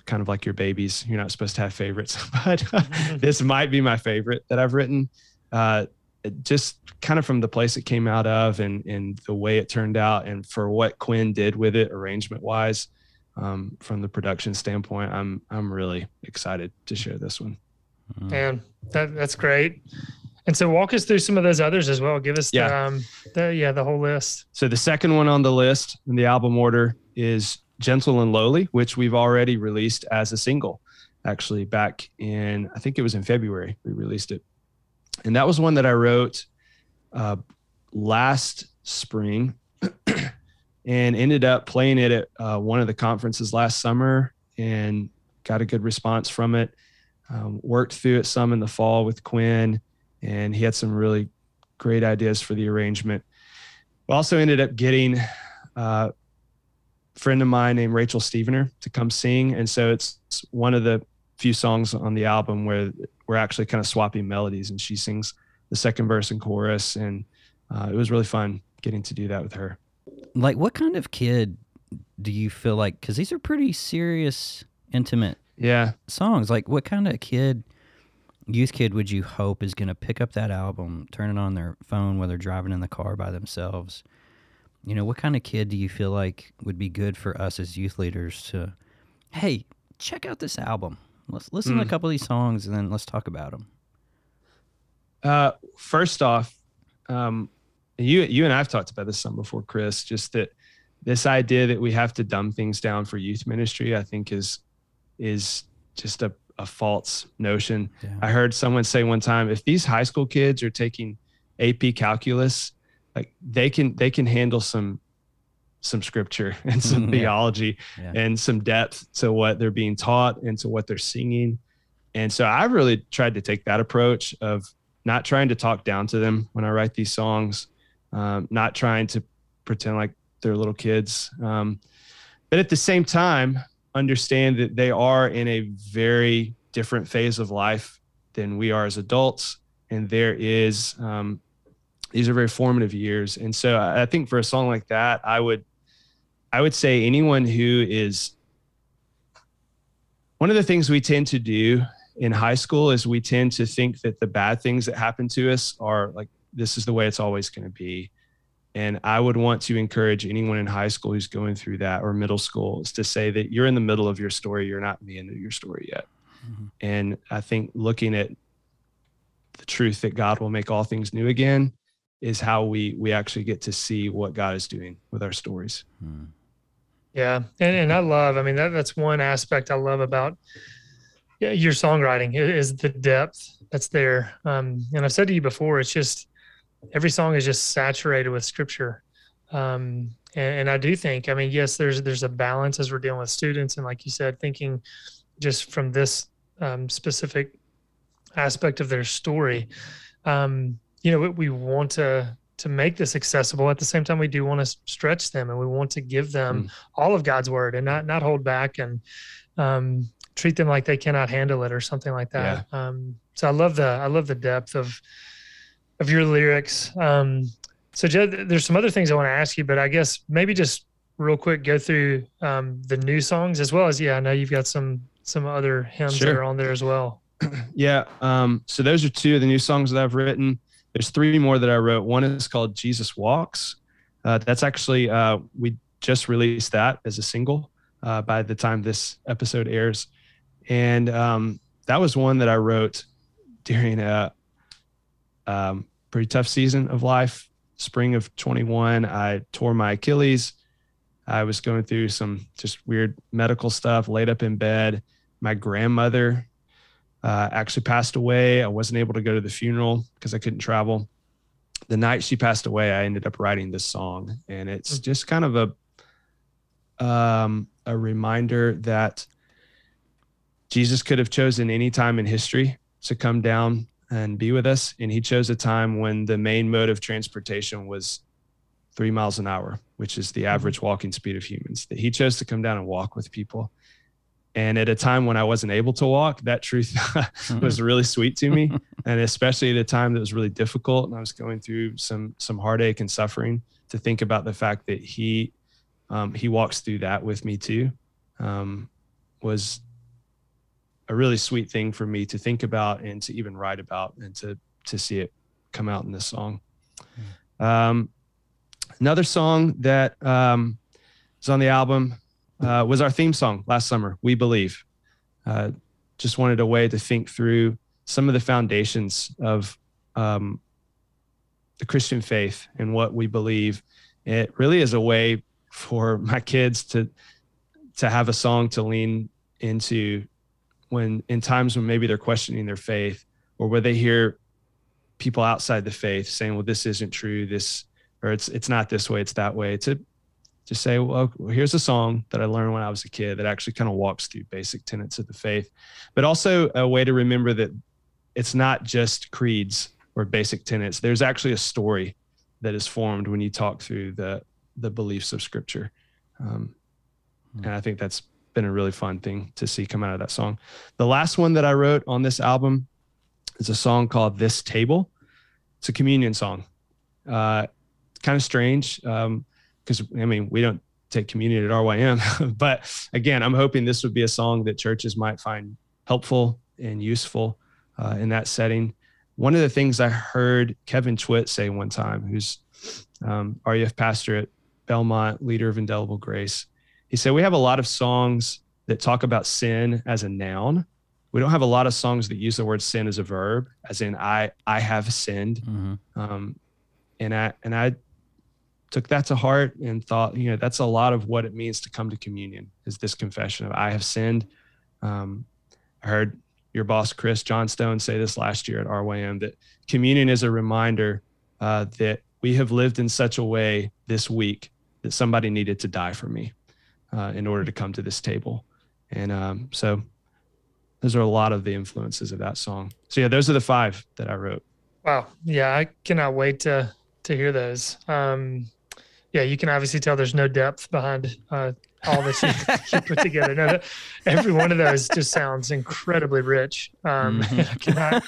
kind of like your babies. You're not supposed to have favorites, but this might be my favorite that I've written. Uh, just kind of from the place it came out of and and the way it turned out and for what Quinn did with it arrangement wise um, from the production standpoint I'm I'm really excited to share this one Mm. Man, that that's great. And so walk us through some of those others as well. Give us the, Yeah. um the yeah, the whole list. so the second one on the list in the album order is Gentle and Lowly which we've already released as a single actually back in I think it was in February we released it and that was one that I wrote uh, last spring and ended up playing it at uh, one of the conferences last summer and got a good response from it. Um, worked through it some in the fall with Quinn, and he had some really great ideas for the arrangement. We also ended up getting uh, a friend of mine named Rachel Stevener to come sing, and so it's one of the few songs on the album where we're actually kind of swapping melodies, and she sings the second verse and chorus, and uh, it was really fun getting to do that with her. Like, what kind of kid do you feel like? Because these are pretty serious, intimate Yeah, songs. Like, what kind of kid, youth kid, would you hope is going to pick up that album, turn it on their phone while they're driving in the car by themselves? You know, what kind of kid do you feel like would be good for us as youth leaders to, hey, check out this album. Let's listen to a Mm. couple of these songs and then let's talk about them. Uh, first off, um, you you and I've talked about this some before, Chris. Just that this idea that we have to dumb things down for youth ministry, I think is is just a, a false notion. Yeah. I heard someone say one time, if these high school kids are taking AP calculus, like they can they can handle some some scripture and some Yeah. theology Yeah. and some depth to what they're being taught and to what they're singing. And so I've really tried to take that approach of not trying to talk down to them when I write these songs, um, not trying to pretend like they're little kids. Um, but at the same time, understand that they are in a very different phase of life than we are as adults. And there is, um, these are very formative years. And so I think for a song like that, I would, I would say anyone who is one of the things we tend to do in high school is we tend to think that the bad things that happen to us are like this is the way it's always going to be and i would want to encourage anyone in high school who's going through that or middle school is to say that you're in the middle of your story you're not in the end of your story yet Mhm. and i think looking at the truth that god will make all things new again is how we we actually get to see what god is doing with our stories Hmm. Yeah, and and I love. I mean, that that's one aspect I love about your songwriting is the depth that's there. Um, and I've said to you before, it's just every song is just saturated with scripture. Um, and, and I do think, I mean, yes, there's there's a balance as we're dealing with students, and like you said, thinking just from this um, specific aspect of their story. Um, you know, we, we want to to make this accessible. At the same time, we do want to stretch them, and we want to give them all of God's word, and not not hold back and um, treat them like they cannot handle it or something like that. Um, so I love the I love the depth of of your lyrics. Um, so Jed, there's some other things I want to ask you, but I guess maybe just real quick go through um, the new songs as well as yeah. I know you've got some some other hymns that are on there as well. Yeah. Um, so those are two of the new songs that I've written. There's three more that I wrote. One is called Jesus Walks. Uh, that's actually, uh, we just released that as a single uh, by the time this episode airs. And um, that was one that I wrote during a um, pretty tough season of life. Spring of 21, I tore my Achilles. I was going through some just weird medical stuff, laid up in bed. My grandmother uh, actually passed away. I wasn't able to go to the funeral because I couldn't travel. The night she passed away, I ended up writing this song, and it's just kind of a um, a reminder that Jesus could have chosen any time in history to come down and be with us, and He chose a time when the main mode of transportation was three miles an hour, which is the average walking speed of humans. That He chose to come down and walk with people. And at a time when I wasn't able to walk, that truth was really sweet to me. and especially at a time that was really difficult and I was going through some some heartache and suffering, to think about the fact that he um, he walks through that with me too, um, was a really sweet thing for me to think about and to even write about and to to see it come out in this song. Um, another song that um, is on the album uh, was our theme song last summer, "We Believe." Uh, just wanted a way to think through some of the foundations of um, the Christian faith and what we believe. It really is a way for my kids to to have a song to lean into when in times when maybe they're questioning their faith or where they hear people outside the faith saying well this isn't true this or it's it's not this way it's that way to just say well here's a song that i learned when i was a kid that actually kind of walks through basic tenets of the faith but also a way to remember that it's not just creeds or basic tenets. There's actually a story that is formed when you talk through the the beliefs of scripture. Um, and i think that's been a really fun thing to see come out of that song. The last one that I wrote on this album is a song called This Table. It's a communion song. Uh, kind of strange because, um, I mean, we don't take communion at RYM, but again, I'm hoping this would be a song that churches might find helpful and useful uh, in that setting. One of the things I heard Kevin Twit say one time, who's um, RUF pastor at Belmont, leader of Indelible Grace, he said, We have a lot of songs that talk about sin as a noun. We don't have a lot of songs that use the word sin as a verb, as in I I have sinned. Mm-hmm. Um, and I and I took that to heart and thought, you know, that's a lot of what it means to come to communion is this confession of I have sinned. Um, I heard your boss Chris Johnstone say this last year at RYM that communion is a reminder uh, that we have lived in such a way this week that somebody needed to die for me uh, in order to come to this table. And um, so those are a lot of the influences of that song. So yeah, those are the five that I wrote. Wow. Yeah, I cannot wait to to hear those. Um, yeah, you can obviously tell there's no depth behind uh, all this you, you, put together. No, every one of those just sounds incredibly rich. Um, mm-hmm. I cannot,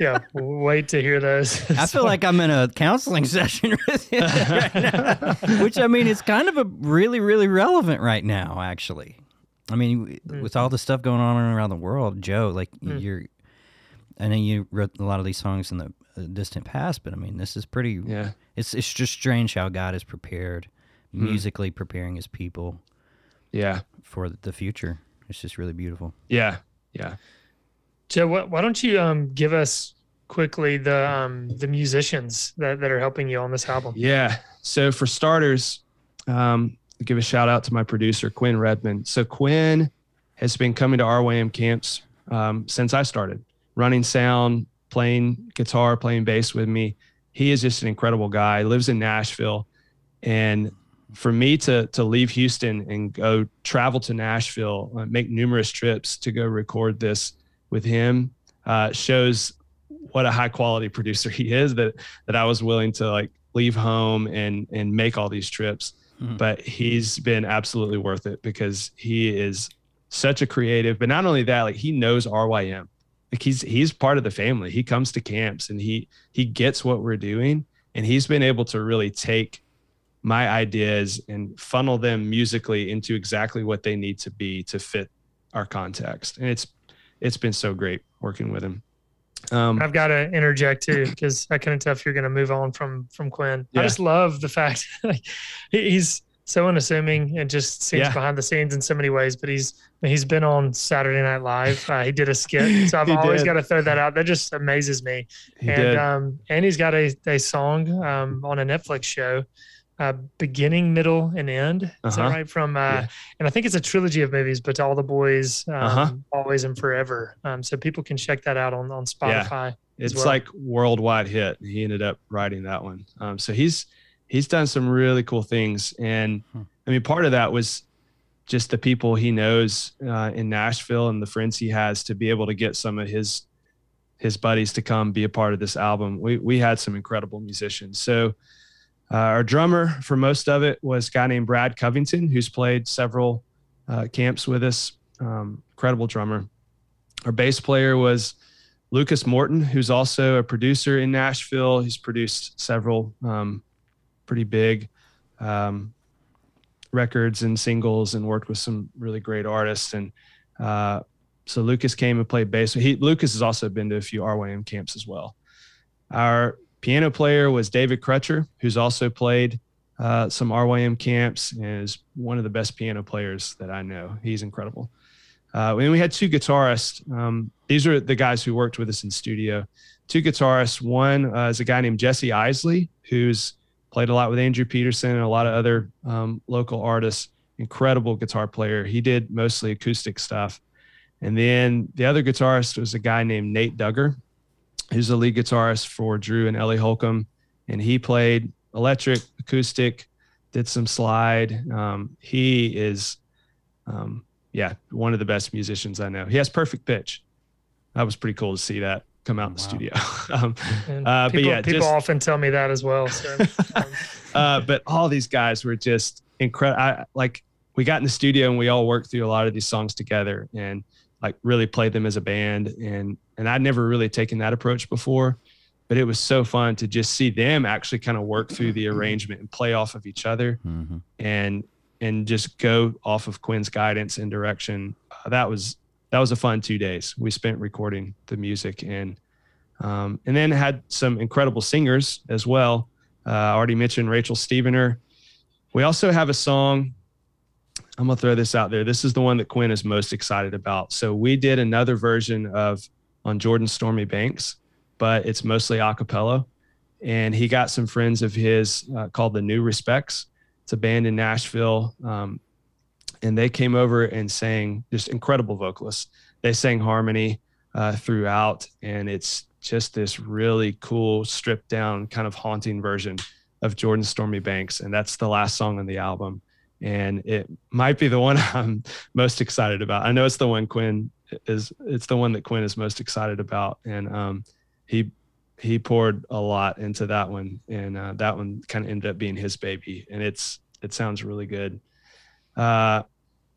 yeah, wait to hear those. I feel like I'm in a counseling session with you right now, which I mean, it's kind of a really, really relevant right now, actually. I mean, mm-hmm. with all the stuff going on around the world, Joe, like mm-hmm. you're, I know you wrote a lot of these songs in the uh, distant past, but I mean, this is pretty. Yeah. It's it's just strange how God is prepared, mm. musically preparing His people yeah. for the future. It's just really beautiful. Yeah. Yeah. Joe why, why don't you um, give us quickly the um, the musicians that, that are helping you on this album? Yeah. So for starters um, I'll give a shout out to my producer quinn redmond. So quinn has been coming to rym camps um, since i started running sound playing guitar playing bass with me he is just an incredible guy lives in nashville and for me to to leave Houston and go travel to Nashville, uh, make numerous trips to go record this with him, uh, shows what a high quality producer he is. That that I was willing to like leave home and and make all these trips. Mm-hmm. But he's been absolutely worth it because he is such a creative. But not only that, like he knows RYM. Like he's he's part of the family. He comes to camps and he he gets what we're doing, and he's been able to really take my ideas and funnel them musically into exactly what they need to be to fit our context. And it's it's been so great working with him. Um, I've got to interject too because I couldn't tell if you're going to move on from from Quinn. Yeah. I just love the fact like, he's so unassuming and just seems yeah. behind the scenes in so many ways. But he's he's been on Saturday Night Live. Uh, he did a skit, so I've always got to throw that out. That just amazes me. He and did. um and he's got a a song um on a Netflix show uh, beginning, middle, and end. Is uh-huh. that right? From uh, yeah. and I think it's a trilogy of movies, but all the boys, um, uh-huh. always and forever. Um, so people can check that out on on Spotify. Yeah. It's well. like worldwide hit. He ended up writing that one. Um, so he's he's done some really cool things, and hmm. I mean, part of that was just the people he knows uh, in Nashville and the friends he has to be able to get some of his his buddies to come be a part of this album. We we had some incredible musicians. So uh, our drummer for most of it was a guy named Brad Covington, who's played several uh, camps with us. Um, incredible drummer. Our bass player was Lucas Morton, who's also a producer in Nashville. He's produced several um, pretty big um, records and singles and worked with some really great artists. And uh, so Lucas came and played bass. He, Lucas has also been to a few RYM camps as well. Our piano player was David Crutcher, who's also played uh, some RYM camps and is one of the best piano players that I know. He's incredible. Uh, and we had two guitarists. Um, these are the guys who worked with us in studio. Two guitarists. One uh, is a guy named Jesse Isley, who's played a lot with Andrew Peterson and a lot of other um, local artists. Incredible guitar player. He did mostly acoustic stuff. And then the other guitarist was a guy named Nate Duggar, who's the lead guitarist for Drew and Ellie Holcomb. And he played electric, acoustic, did some slide. Um, he is, um, yeah, one of the best musicians I know. He has perfect pitch. That was pretty cool to see that come out in the Wow. studio. um, And Uh, but people, yeah, people just- often tell me that as well. So, um, uh, but all these guys were just incredible. Like we got in the studio and we all worked through a lot of these songs together and like really played them as a band. And and I'd never really taken that approach before, but it was so fun to just see them actually kind of work through the arrangement and play off of each other hmm and and just go off of Quinn's guidance and direction. Uh, that was that was a fun two days. We spent recording the music and um, and then had some incredible singers as well. Uh, I already mentioned Rachel Stevener. We also have a song. I'm gonna throw this out there. This is the one that Quinn is most excited about. So we did another version of on Jordan Stormy Banks, but it's mostly a cappella. And he got some friends of his uh, called the New Respects. It's a band in Nashville. Um, and they came over and sang just incredible vocalists. They sang harmony uh, throughout, and it's just this really cool, stripped down, kind of haunting version of Jordan Stormy Banks. And that's the last song on the album. And it might be the one I'm most excited about. I know it's the one Quinn is, it's the one that Quinn is most excited about. And um, he, he poured a lot into that one, and uh, that one kind of ended up being his baby. And it's, it sounds really good. Uh,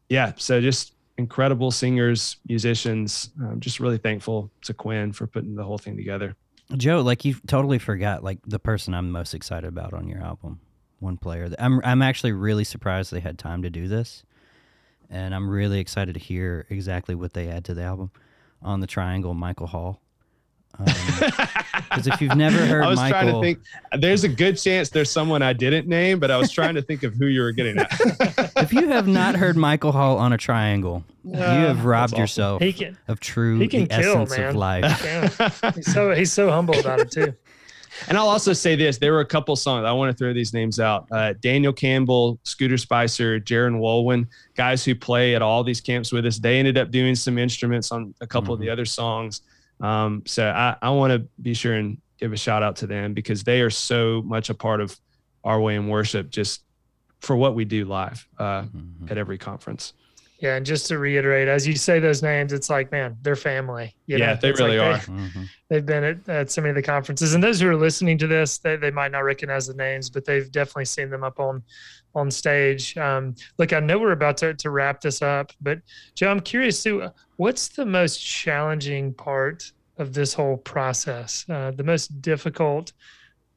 yeah, so just incredible singers, musicians. I'm just really thankful to Quinn for putting the whole thing together. Joe, like you totally forgot like the person I'm most excited about on your album. One player. I'm I'm actually really surprised they had time to do this, and I'm really excited to hear exactly what they add to the album. On the triangle, Michael Hall. Because if you've never heard I was Michael, trying to think. There's a good chance there's someone I didn't name, but I was trying to think of who you were getting at. if you have not heard Michael Hall on a triangle, you have robbed awesome. yourself he can. of true he can the kill, essence man. of life. Yeah. He's so he's so humble about it too. And I'll also say this: there were a couple songs. I want to throw these names out: uh, Daniel Campbell, Scooter Spicer, Jaron Wolwin, guys who play at all these camps with us. They ended up doing some instruments on a couple of the other songs. Um, so I, I want to be sure and give a shout out to them because they are so much a part of RYM worship, just for what we do live uh, Mhm. at every conference. Yeah, and just to reiterate, as you say those names, it's like, man, they're family. you Yeah, know? they It's like really are. Mhm. They've been at, at so many of the conferences, and those who are listening to this, they, they might not recognize the names, but they've definitely seen them up on on stage. Um, look, I know we're about to, to wrap this up, but Joe, I'm curious too. What's the most challenging part of this whole process? Uh, the most difficult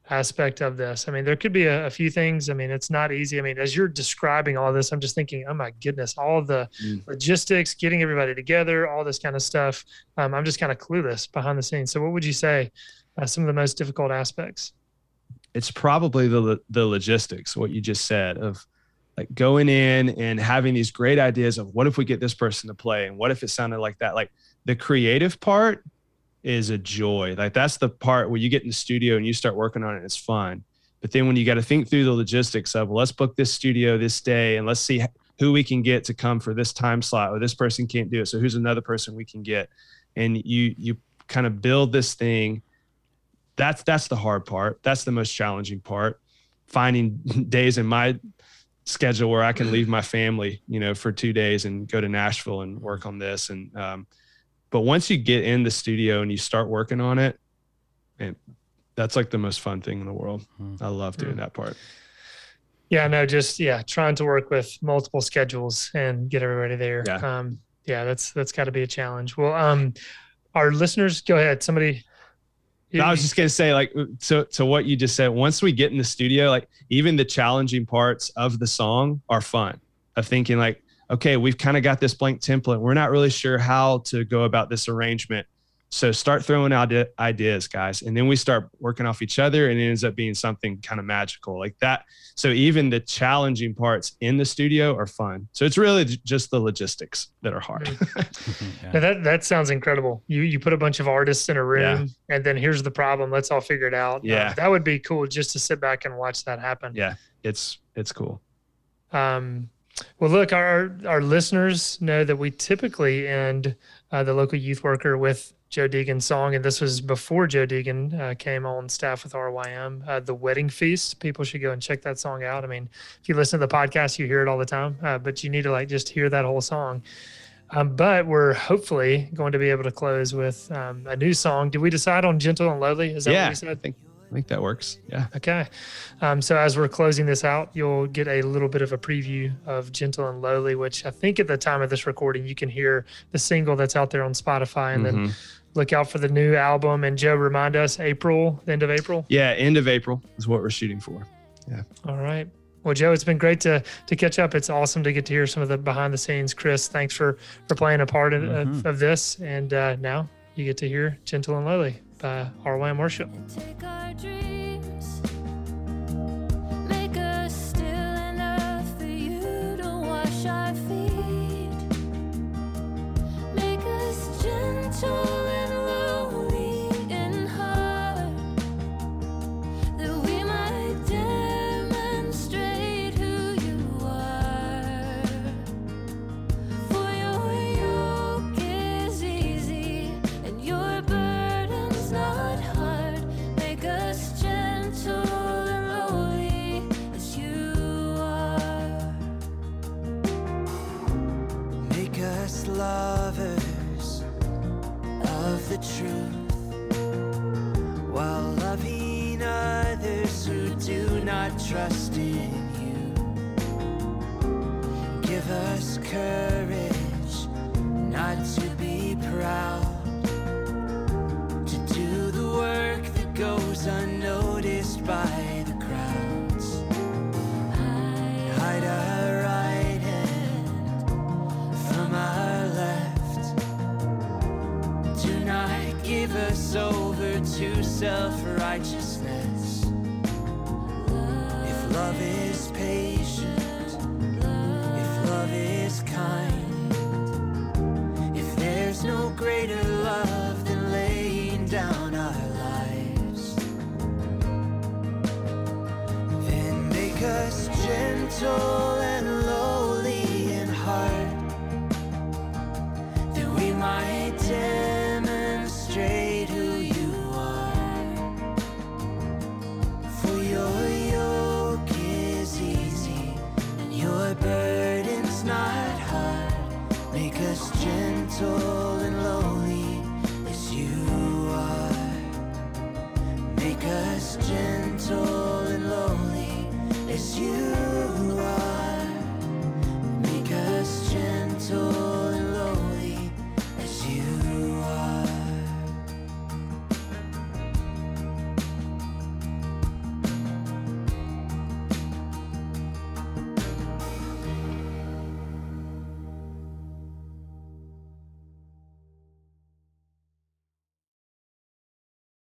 aspect of this? I mean, there could be a, a few things. I mean, it's not easy. I mean, as you're describing all this, I'm just thinking, oh my goodness, all the Mm. logistics, getting everybody together, all this kind of stuff. Um, I'm just kind of clueless behind the scenes. So, what would you say uh, some of the most difficult aspects? It's probably the the logistics what you just said of like going in and having these great ideas of what if we get this person to play and what if it sounded like that. Like the creative part is a joy. Like that's the part where you get in the studio and you start working on it it's fun. But then when you got to think through the logistics of well, let's book this studio this day and let's see who we can get to come for this time slot or this person can't do it so who's another person we can get. And you you kind of build this thing that's that's the hard part that's the most challenging part finding days in my schedule where i can leave my family you know for two days and go to nashville and work on this and um, but once you get in the studio and you start working on it and that's like the most fun thing in the world Hmm. i love doing Hmm. that part Yeah, no, just yeah, trying to work with multiple schedules and get everybody there. Yeah. Um, yeah, that's that's got to be a challenge. Well, um, our listeners, go ahead. Somebody. I was just gonna say, like, to to what you just said. Once we get in the studio, like, even the challenging parts of the song are fun. Of thinking, like, okay, we've kind of got this blank template. We're not really sure how to go about this arrangement. So start throwing out ideas, guys, and then we start working off each other, and it ends up being something kind of magical like that. So even the challenging parts in the studio are fun. So it's really just the logistics that are hard. Yeah. Now that that sounds incredible. You you put a bunch of artists in a room, and then here's the problem. Let's all figure it out. Uh, Yeah. that would be cool just to sit back and watch that happen. yeah, it's it's cool. Um, well, look, our our listeners know that we typically end uh, the local youth worker with Joe Deegan's song, and this was before Joe Deegan uh, came on staff with RYM. Uh, the Wedding Feast. People should go and check that song out. I mean, if you listen to the podcast, you hear it all the time, uh, but you need to like just hear that whole song. Um, but we're hopefully going to be able to close with um, a new song. Did we decide on "Gentle and Lowly"? Is that what yeah, we I said? think I think that works. Yeah. Okay. Um, so as we're closing this out, you'll get a little bit of a preview of Gentle and Lowly, which I think at the time of this recording, you can hear the single that's out there on Spotify. And then Mhm. Look out for the new album. And Joe, remind us April, the end of April. Yeah, end of April is what we're shooting for. Yeah. All right. Well, Joe, it's been great to to catch up. It's awesome to get to hear some of the behind the scenes. Chris, thanks for for playing a part of, of, Mhm. of this. And uh, now you get to hear Gentle and Lowly by RYM Worship. Take truth while loving others who do not trust in you. Give us courage